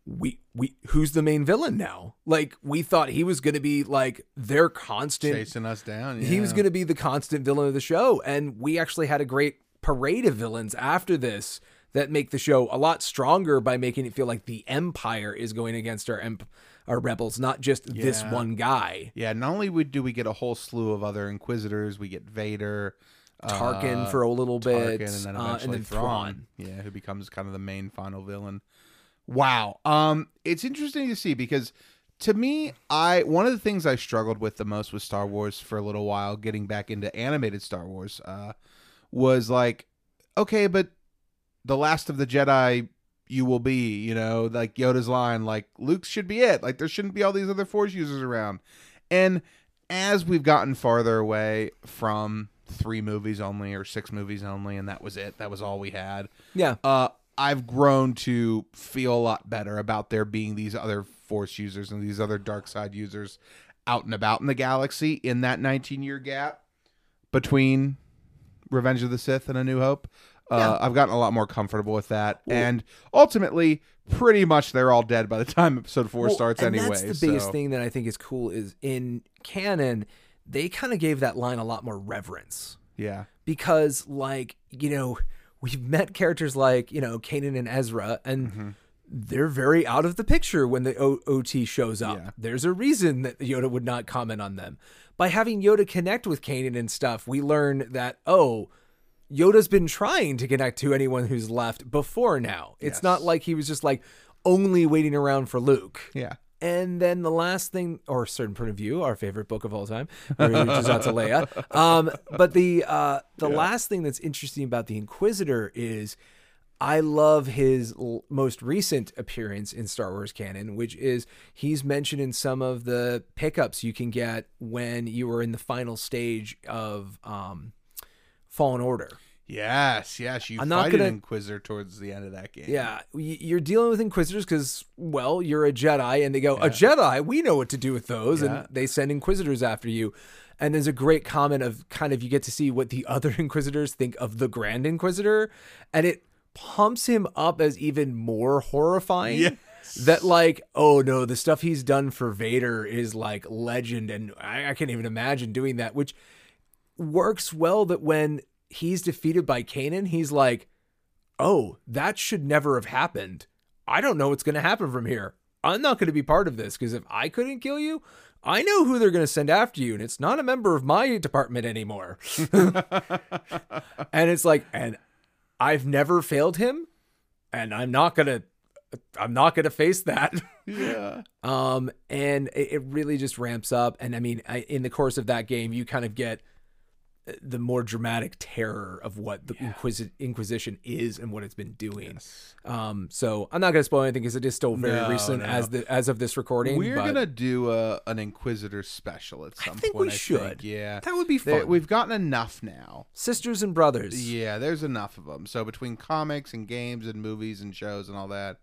we we who's the main villain now? Like we thought he was going to be like their constant Chasing us down. he was going to be the constant villain of the show and we actually had a great parade of villains after this that make the show a lot stronger by making it feel like the empire is going against our emp- our rebels not just this one guy Yeah, not only do we get a whole slew of other Inquisitors, we get Vader. Tarkin uh, for a little bit, Tarkin, and then uh, and then Thrawn. Thrawn. Yeah, who becomes kind of the main final villain. Wow. Um, it's interesting to see because to me, I one of the things I struggled with the most with Star Wars for a little while, getting back into animated Star Wars, uh, was like, okay, but the last of the Jedi you will be, you know, like Yoda's line, like Luke should be it. Like there shouldn't be all these other force users around. And as we've gotten farther away from three movies only or six movies only, and that was it. That was all we had. Yeah. Uh, I've grown to feel a lot better about there being these other force users and these other dark side users out and about in the galaxy in that 19 year gap between Revenge of the Sith and A New Hope. Uh, Yeah. I've gotten a lot more comfortable with that, and ultimately, pretty much they're all dead by the time Episode Four Well, starts. anyway, that's the biggest thing that I think is cool is in canon, they kind of gave that line a lot more reverence Yeah, because, like, you know, we've met characters like you know Kanan and Ezra, and Mm-hmm. they're very out of the picture when the o- OT shows up. Yeah. There's a reason that Yoda would not comment on them. By having Yoda connect with Kanan and stuff, we learn that oh. Yoda's been trying to connect to anyone who's left before now. It's Yes. not like he was just like only waiting around for Luke. yeah. And then the last thing, or certain point of view, our favorite book of all time, where he reaches out to Leia. Um, but the uh, the last thing that's interesting about the Inquisitor is, I love his l- most recent appearance in Star Wars canon, which is he's mentioned in some of the pickups you can get when you are in the final stage of um, Fallen Order. Yes, yes. You I'm fight not an gonna- Inquisitor towards the end of that game. Yeah, you're dealing with Inquisitors because, well, you're a Jedi, and they go, a Jedi, we know what to do with those, Yeah. and they send Inquisitors after you. And there's a great comment of kind of you get to see what the other Inquisitors think of the Grand Inquisitor, and it pumps him up as even more horrifying. Yes. That like, oh no, the stuff he's done for Vader is like legend, and I, I can't even imagine doing that. Which works well. That when he's defeated by Kanan, he's like, oh, that should never have happened. I don't know what's going to happen from here. I'm not going to be part of this because if I couldn't kill you, I know who they're going to send after you, and it's not a member of my department anymore. and it's like, and I've never failed him, and I'm not gonna, I'm not gonna face that. yeah. Um, and it, it really just ramps up. And I mean, I, in the course of that game, you kind of get the more dramatic terror of what the Inquisi- Inquisition is and what it's been doing. Um, so I'm not going to spoil anything because it is still very No, recent no. as the as of this recording. We're but gonna do a, an Inquisitor special at some think point. we should. Think. Yeah, That would be fun. We've gotten enough now. sisters and brothers. Yeah, there's enough of them. So between comics and games and movies and shows and all that,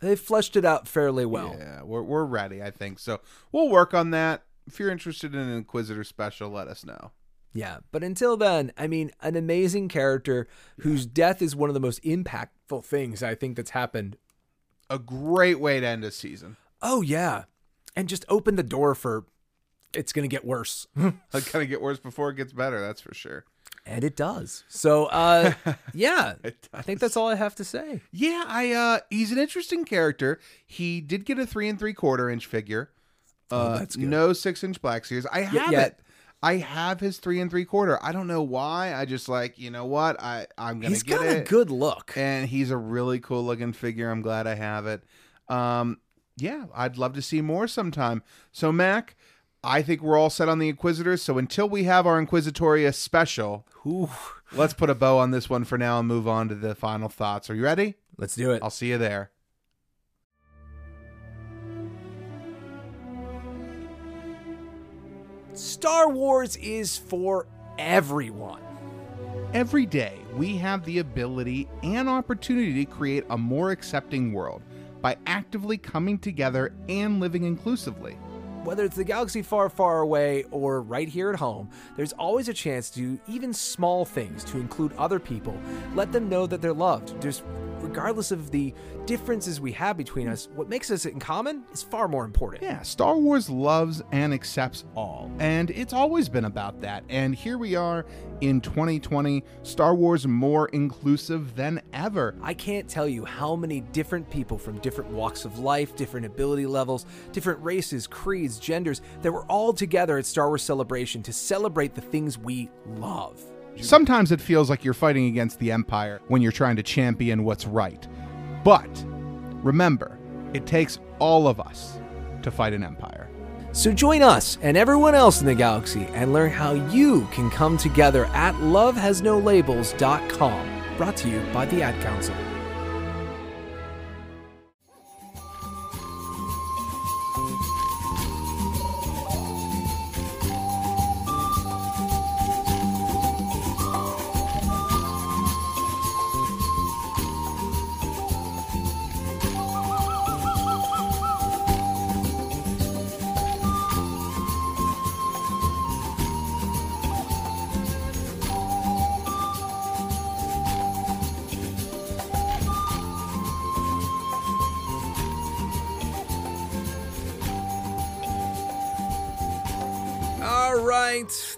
They fleshed it out fairly well. yeah, we're we're ready. I think so. We'll work on that. If you're interested in an Inquisitor special, let us know. Yeah, but until then, I mean, an amazing character whose death is one of the most impactful things I think that's happened. A great way to end a season. Oh yeah, and just open the door for it's going to get worse. It's gonna get worse before it gets better. That's for sure. And it does. So, uh, yeah, I think that's all I have to say. Yeah, I uh he's an interesting character. He did get a three and three quarter inch figure. Uh that's good. no six inch black series. I have yeah. it. I have his three and three quarter. I don't know why. I just like, you know what? I, I'm gonna He's get got it. a good look. and he's a really cool looking figure. I'm glad I have it. Um yeah, I'd love to see more sometime. So Mac, I think we're all set on the Inquisitors. So until we have our Inquisitoria special, Ooh, let's put a bow on this one for now and move on to the final thoughts. Are you ready? let's do it. I'll see you there. Star Wars is for everyone. Every day, we have the ability and opportunity to create a more accepting world by actively coming together and living inclusively. Whether it's the galaxy far, far away or right here at home, there's always a chance to do even small things to include other people, let them know that they're loved. Just regardless of the differences we have between us, what makes us in common is far more important. Yeah, Star Wars loves and accepts all, and it's always been about that. And here we are in 2020, Star Wars more inclusive than ever. I can't tell you how many different people from different walks of life, different ability levels, different races, creeds, genders that were all together at Star Wars Celebration to celebrate the things we love. Sometimes it feels like you're fighting against the Empire when you're trying to champion what's right. But remember, it takes all of us to fight an empire. So join us and everyone else in the galaxy and learn how you can come together at lovehasnolabels.com. Brought to you by the Ad Council.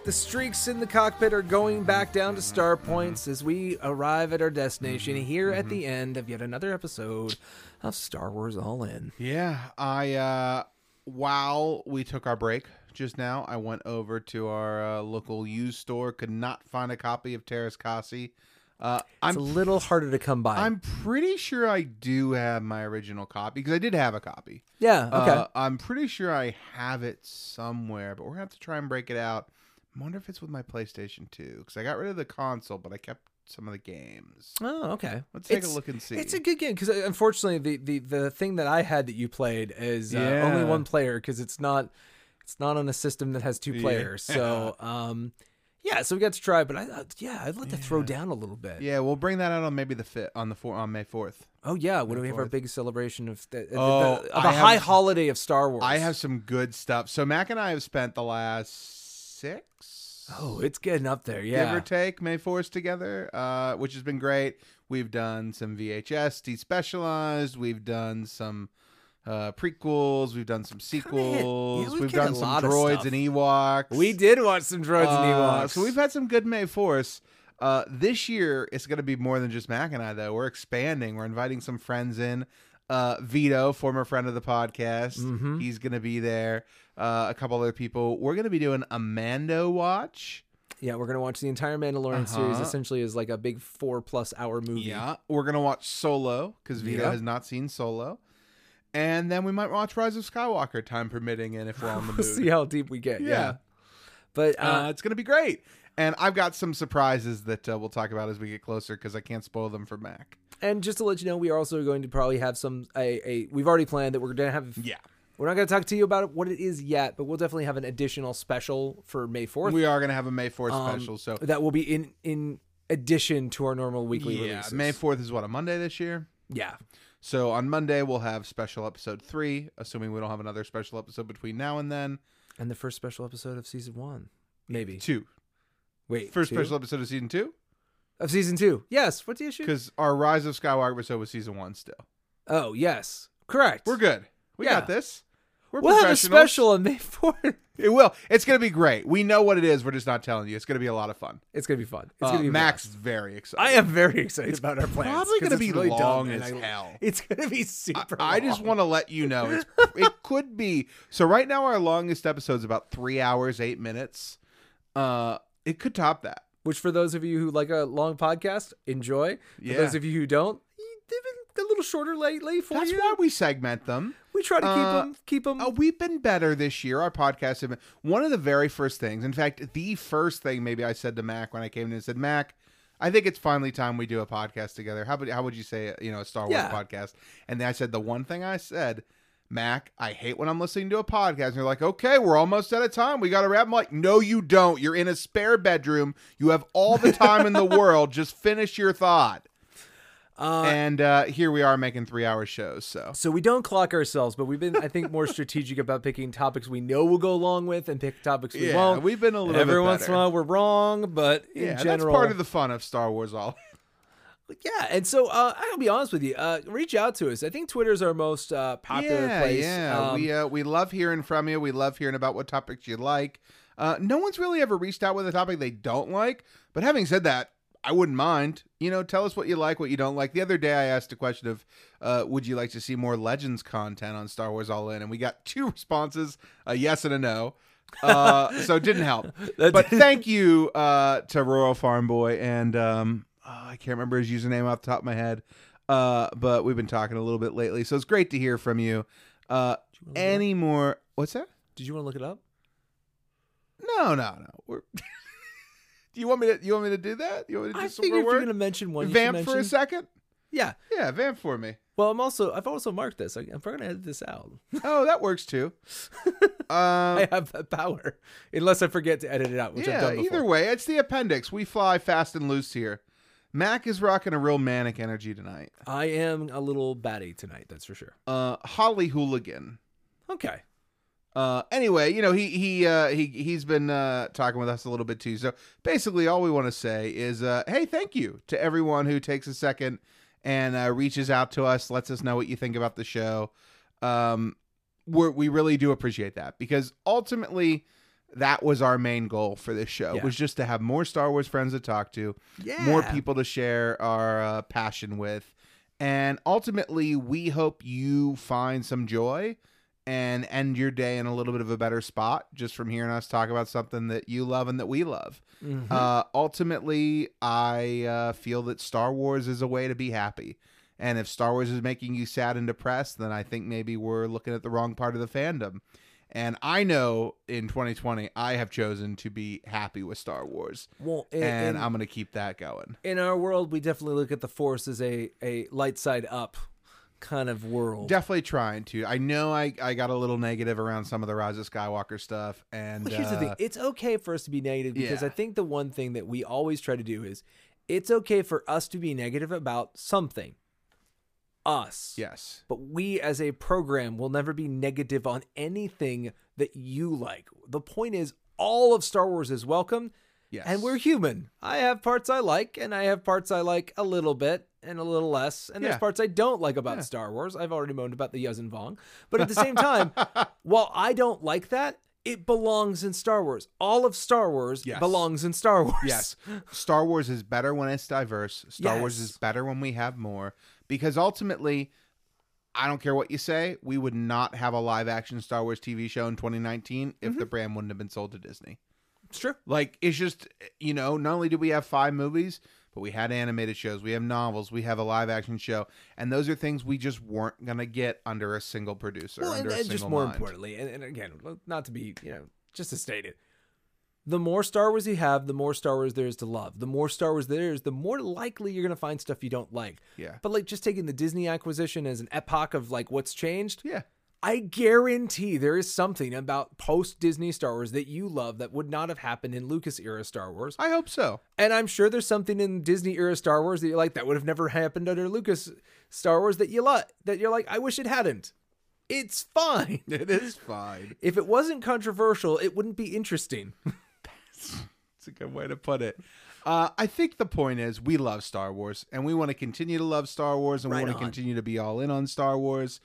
The streaks in the cockpit are going back down to star points as we arrive at our destination here at the end of yet another episode of Star Wars All In. Yeah, I uh while we took our break just now, I went over to our uh, local used store, could not find a copy of Terras Kasi. Uh, It's I'm a little harder to come by. I'm pretty sure I do have my original copy because I did have a copy. yeah, okay. Uh, I'm pretty sure I have it somewhere, but we're gonna have to try and break it out. I wonder if it's with my PlayStation 2 because I got rid of the console, but I kept some of the games. oh, okay. Let's take It's- a look and see. It's a good game because unfortunately the, the the thing that I had that you played is uh, only one player because it's not it's not on a system that has two Yeah. players. So um yeah, so we got to try, but I uh, yeah I'd like to throw down a little bit. yeah, we'll bring that out on maybe the fit on the four on May 4th. Oh yeah, when do we have our big celebration of the, Oh, the, the have- high holiday of Star Wars? I have some good stuff. So Mac and I have spent the last six, Oh, it's getting up there. yeah. give or take, May Force together, uh, which has been great. We've done some VHS despecialized. We've done some uh, prequels. We've done some sequels. we've we've done some droids and Ewoks. We did watch some droids and Uh, Ewoks. So we've had some good May Force. Uh, this year, it's going to be more than just Mac and I, though. We're expanding. We're inviting some friends in. Uh, Vito, former friend of the podcast, Mhm. he's going to be there. Uh, a couple other people. We're going to be doing a Mando watch. yeah, we're gonna watch the entire Mandalorian series. Uh-huh. Essentially, is like a big four plus hour movie. Yeah. We're going to watch Solo because Vito Yeah. has not seen Solo. And then we might watch Rise of Skywalker, time permitting, and if we're on the mood. see how deep we get. Yeah. Yeah. But Uh, uh, it's going to be great. And I've got some surprises that uh, we'll talk about as we get closer because I can't spoil them for Mac. And just to let you know, we are also going to probably have some a, a we've already planned that we're going to have Yeah. we're not going to talk to you about what it is yet, but we'll definitely have an additional special for May 4th. We are going to have a May 4th um, special. So, that will be in in addition to our normal weekly yeah, releases. May 4th is what, a Monday this year? Yeah. So, on Monday, we'll have special episode three, assuming we don't have another special episode between now and then. And the first special episode of season 1. Maybe. Two. Wait. First two? special episode of season two? Of season 2. Yes, what's the issue? Because our Rise of Skywalker episode was season one still. Oh, yes. Correct. We're good. We Yeah. got this. We're We'll have a special on May 4th. It will. It's going to be great. We know what it is. We're just not telling you. It's going to be a lot of fun. It's going to be fun. It's Uh, going to be Max is very excited. I am very excited about our plans. Probably gonna be really long as I- hell. It's going to be super I just long. want to let you know it's, it could be. So right now our longest episode is about three hours eight minutes. Uh, it could top that. Which, for those of you who like a long podcast, enjoy. For Yeah. those of you who don't, they've been a little shorter lately for That's you. why we segment them. we try to keep Uh, them. Keep them. Uh, we've been better this year. Our podcast have been one of the very first things. In fact, the first thing maybe I said to Mac when I came in and said, Mac, I think it's finally time we do a podcast together. How about how would you say? You know, a Star Wars Yeah. podcast. And then I said the one thing I said, Mac, I hate when I'm listening to a podcast. And you're like, okay, we're almost out of time. We got to wrap. I'm like, no, you don't. You're in a spare bedroom. You have all the time in the world. Just finish your thought. Uh, and uh, here we are making three hour shows. So so we don't clock ourselves, but we've been, I think, more strategic about picking topics we know we'll go along with and pick topics we yeah, won't. we've been a little Every bit once in a while, we're wrong, but in Yeah, general, that's part of the fun of Star Wars. All yeah. And so uh, I'll be honest with you. Uh, reach out to us. I think Twitter's our most uh, popular yeah, place. yeah. Um, we uh, we love hearing from you. We love hearing about what topics you like. Uh, no one's really ever reached out with a topic they don't like. But having said that, I wouldn't mind. You know, tell us what you like, what you don't like. The other day, I asked a question of, uh, "Would you like to see more Legends content on Star Wars All In?" And we got two responses: a yes and a no. Uh, so it didn't help. but thank you uh, to Royal Farm Boy and um, oh, I can't remember his username off the top of my head. Uh, but we've been talking a little bit lately, so it's great to hear from you. Uh, any more? What's that? Did you want to look it up? No, no, no. We're. do you want me to? You want me to do that? You want me to do I some figured if you're going to mention one, you Vamp for a second. Yeah. Yeah, vamp for me. Well, I'm also I've also marked this. I'm going to edit this out. Oh, that works too. Um, I have that power, unless I forget to edit it out, which I've done before. either way, it's the appendix. We fly fast and loose here. Mac is rocking a real manic energy tonight. I am a little batty tonight. That's for sure. Uh, Holly Hooligan. Okay. Uh, anyway, you know he he uh, he he's been uh, talking with us a little bit too. So basically, all we want to say is, uh, hey, thank you to everyone who takes a second and uh, reaches out to us, lets us know what you think about the show. Um, we're, we really do appreciate that because ultimately, that was our main goal for this show Yeah. was just to have more Star Wars friends to talk to, Yeah. more people to share our uh, passion with, and ultimately, we hope you find some joy and end your day in a little bit of a better spot just from hearing us talk about something that you love and that we love. Mm-hmm. Uh, ultimately, I uh, feel that Star Wars is a way to be happy. And if Star Wars is making you sad and depressed, then I think maybe we're looking at the wrong part of the fandom. And I know in 2020, I have chosen to be happy with Star Wars. Well, in, And in, I'm going to keep that going. in our world, we definitely look at the Force as a a light side up kind of world. Definitely trying to. I know I, I got a little negative around some of the Rise of Skywalker stuff. And But here's the uh, thing: it's okay for us to be negative because yeah. I think the one thing that we always try to do is it's okay for us to be negative about something. Us. Yes. But we as a program will never be negative on anything that you like. The point is all of Star Wars is welcome. Yes. And we're human. I have parts I like, and I have parts I like a little bit and a little less. And there's parts I don't like about Star Wars. I've already moaned about the Yuuzhan Vong. But at the same time, while I don't like that, it belongs in Star Wars. All of Star Wars Yes. belongs in Star Wars. Yes. Star Wars is better when it's diverse. Star Wars is better when we have more because ultimately I don't care what you say, we would not have a live action Star Wars TV show in 2019 if Mm-hmm. the brand wouldn't have been sold to Disney. It's true. Like it's just you know, not only do we have 5 movies, but we had animated shows, we have novels, we have a live action show, and those are things we just weren't going to get under a single producer, Well, and, and just more mind. importantly, and, and again, not to be, you know, just to state it, the more Star Wars you have, the more Star Wars there is to love. The more Star Wars there is, the more likely you're going to find stuff you don't like. Yeah. But like just taking the Disney acquisition as an epoch of like what's changed, Yeah. I guarantee there is something about post Disney Star Wars that you love that would not have happened in Lucas era Star Wars. I hope so. And I'm sure there's something in Disney era Star Wars that you like that would have never happened under Lucas Star Wars that you like that you're like, I wish it hadn't. It's fine. It is fine. If it wasn't controversial, it wouldn't be interesting. It's a good way to put it. Uh, I think the point is we love Star Wars and we want to continue to love Star Wars and Right we want to continue to be all in on Star Wars.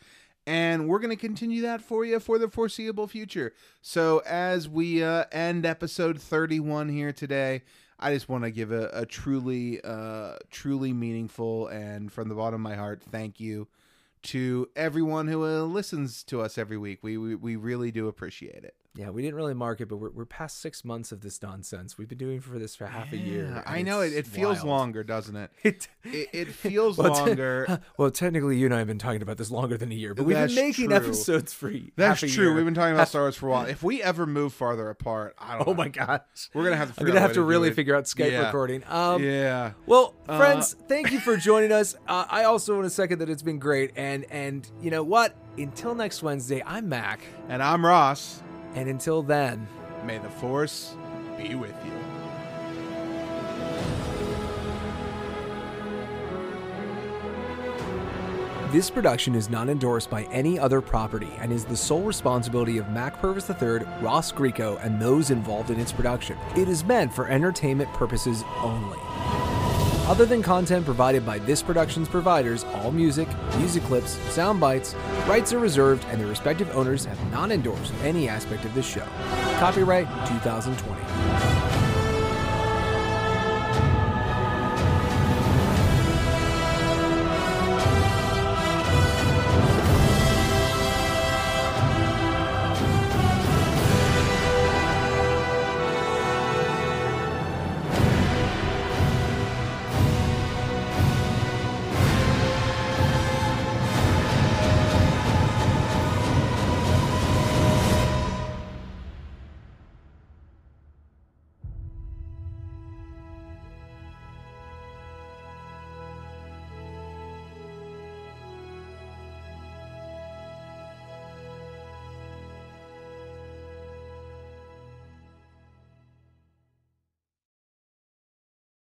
And we're going to continue that for you for the foreseeable future. So, as we uh, end episode 31 here today, I just want to give a, a truly, uh, truly meaningful and from the bottom of my heart, thank you to everyone who uh, listens to us every week. We, we, we really do appreciate it. Yeah, we didn't really mark it, but we're, we're past six months of this nonsense. We've been doing for this for half a year. I know it. It feels wild. longer, doesn't it? It, It, it feels Well, te- longer. well, technically, you and I have been talking about this longer than a year, but we've That's been making true. episodes for That's true. year. We've been talking about Star Wars for a while. If we ever move farther apart, I don't. Oh know. my gosh, We're gonna have to. I'm gonna out have to really figure out Skype Yeah. recording. Um, Yeah. Well, Uh, friends, thank you for joining us. Uh, I also want to second that it's been great, and and you know what? Until next Wednesday, I'm Mac, And I'm Ross. And until then. May the Force be with you. This production is not endorsed by any other property and is the sole responsibility of Mac Purvis III, Ross Greco, and those involved in its production. It is meant for entertainment purposes only. Other than content provided by this production's providers, all music, music clips, sound bites, rights are reserved, and their respective owners have not endorsed any aspect of this show. Copyright 2020.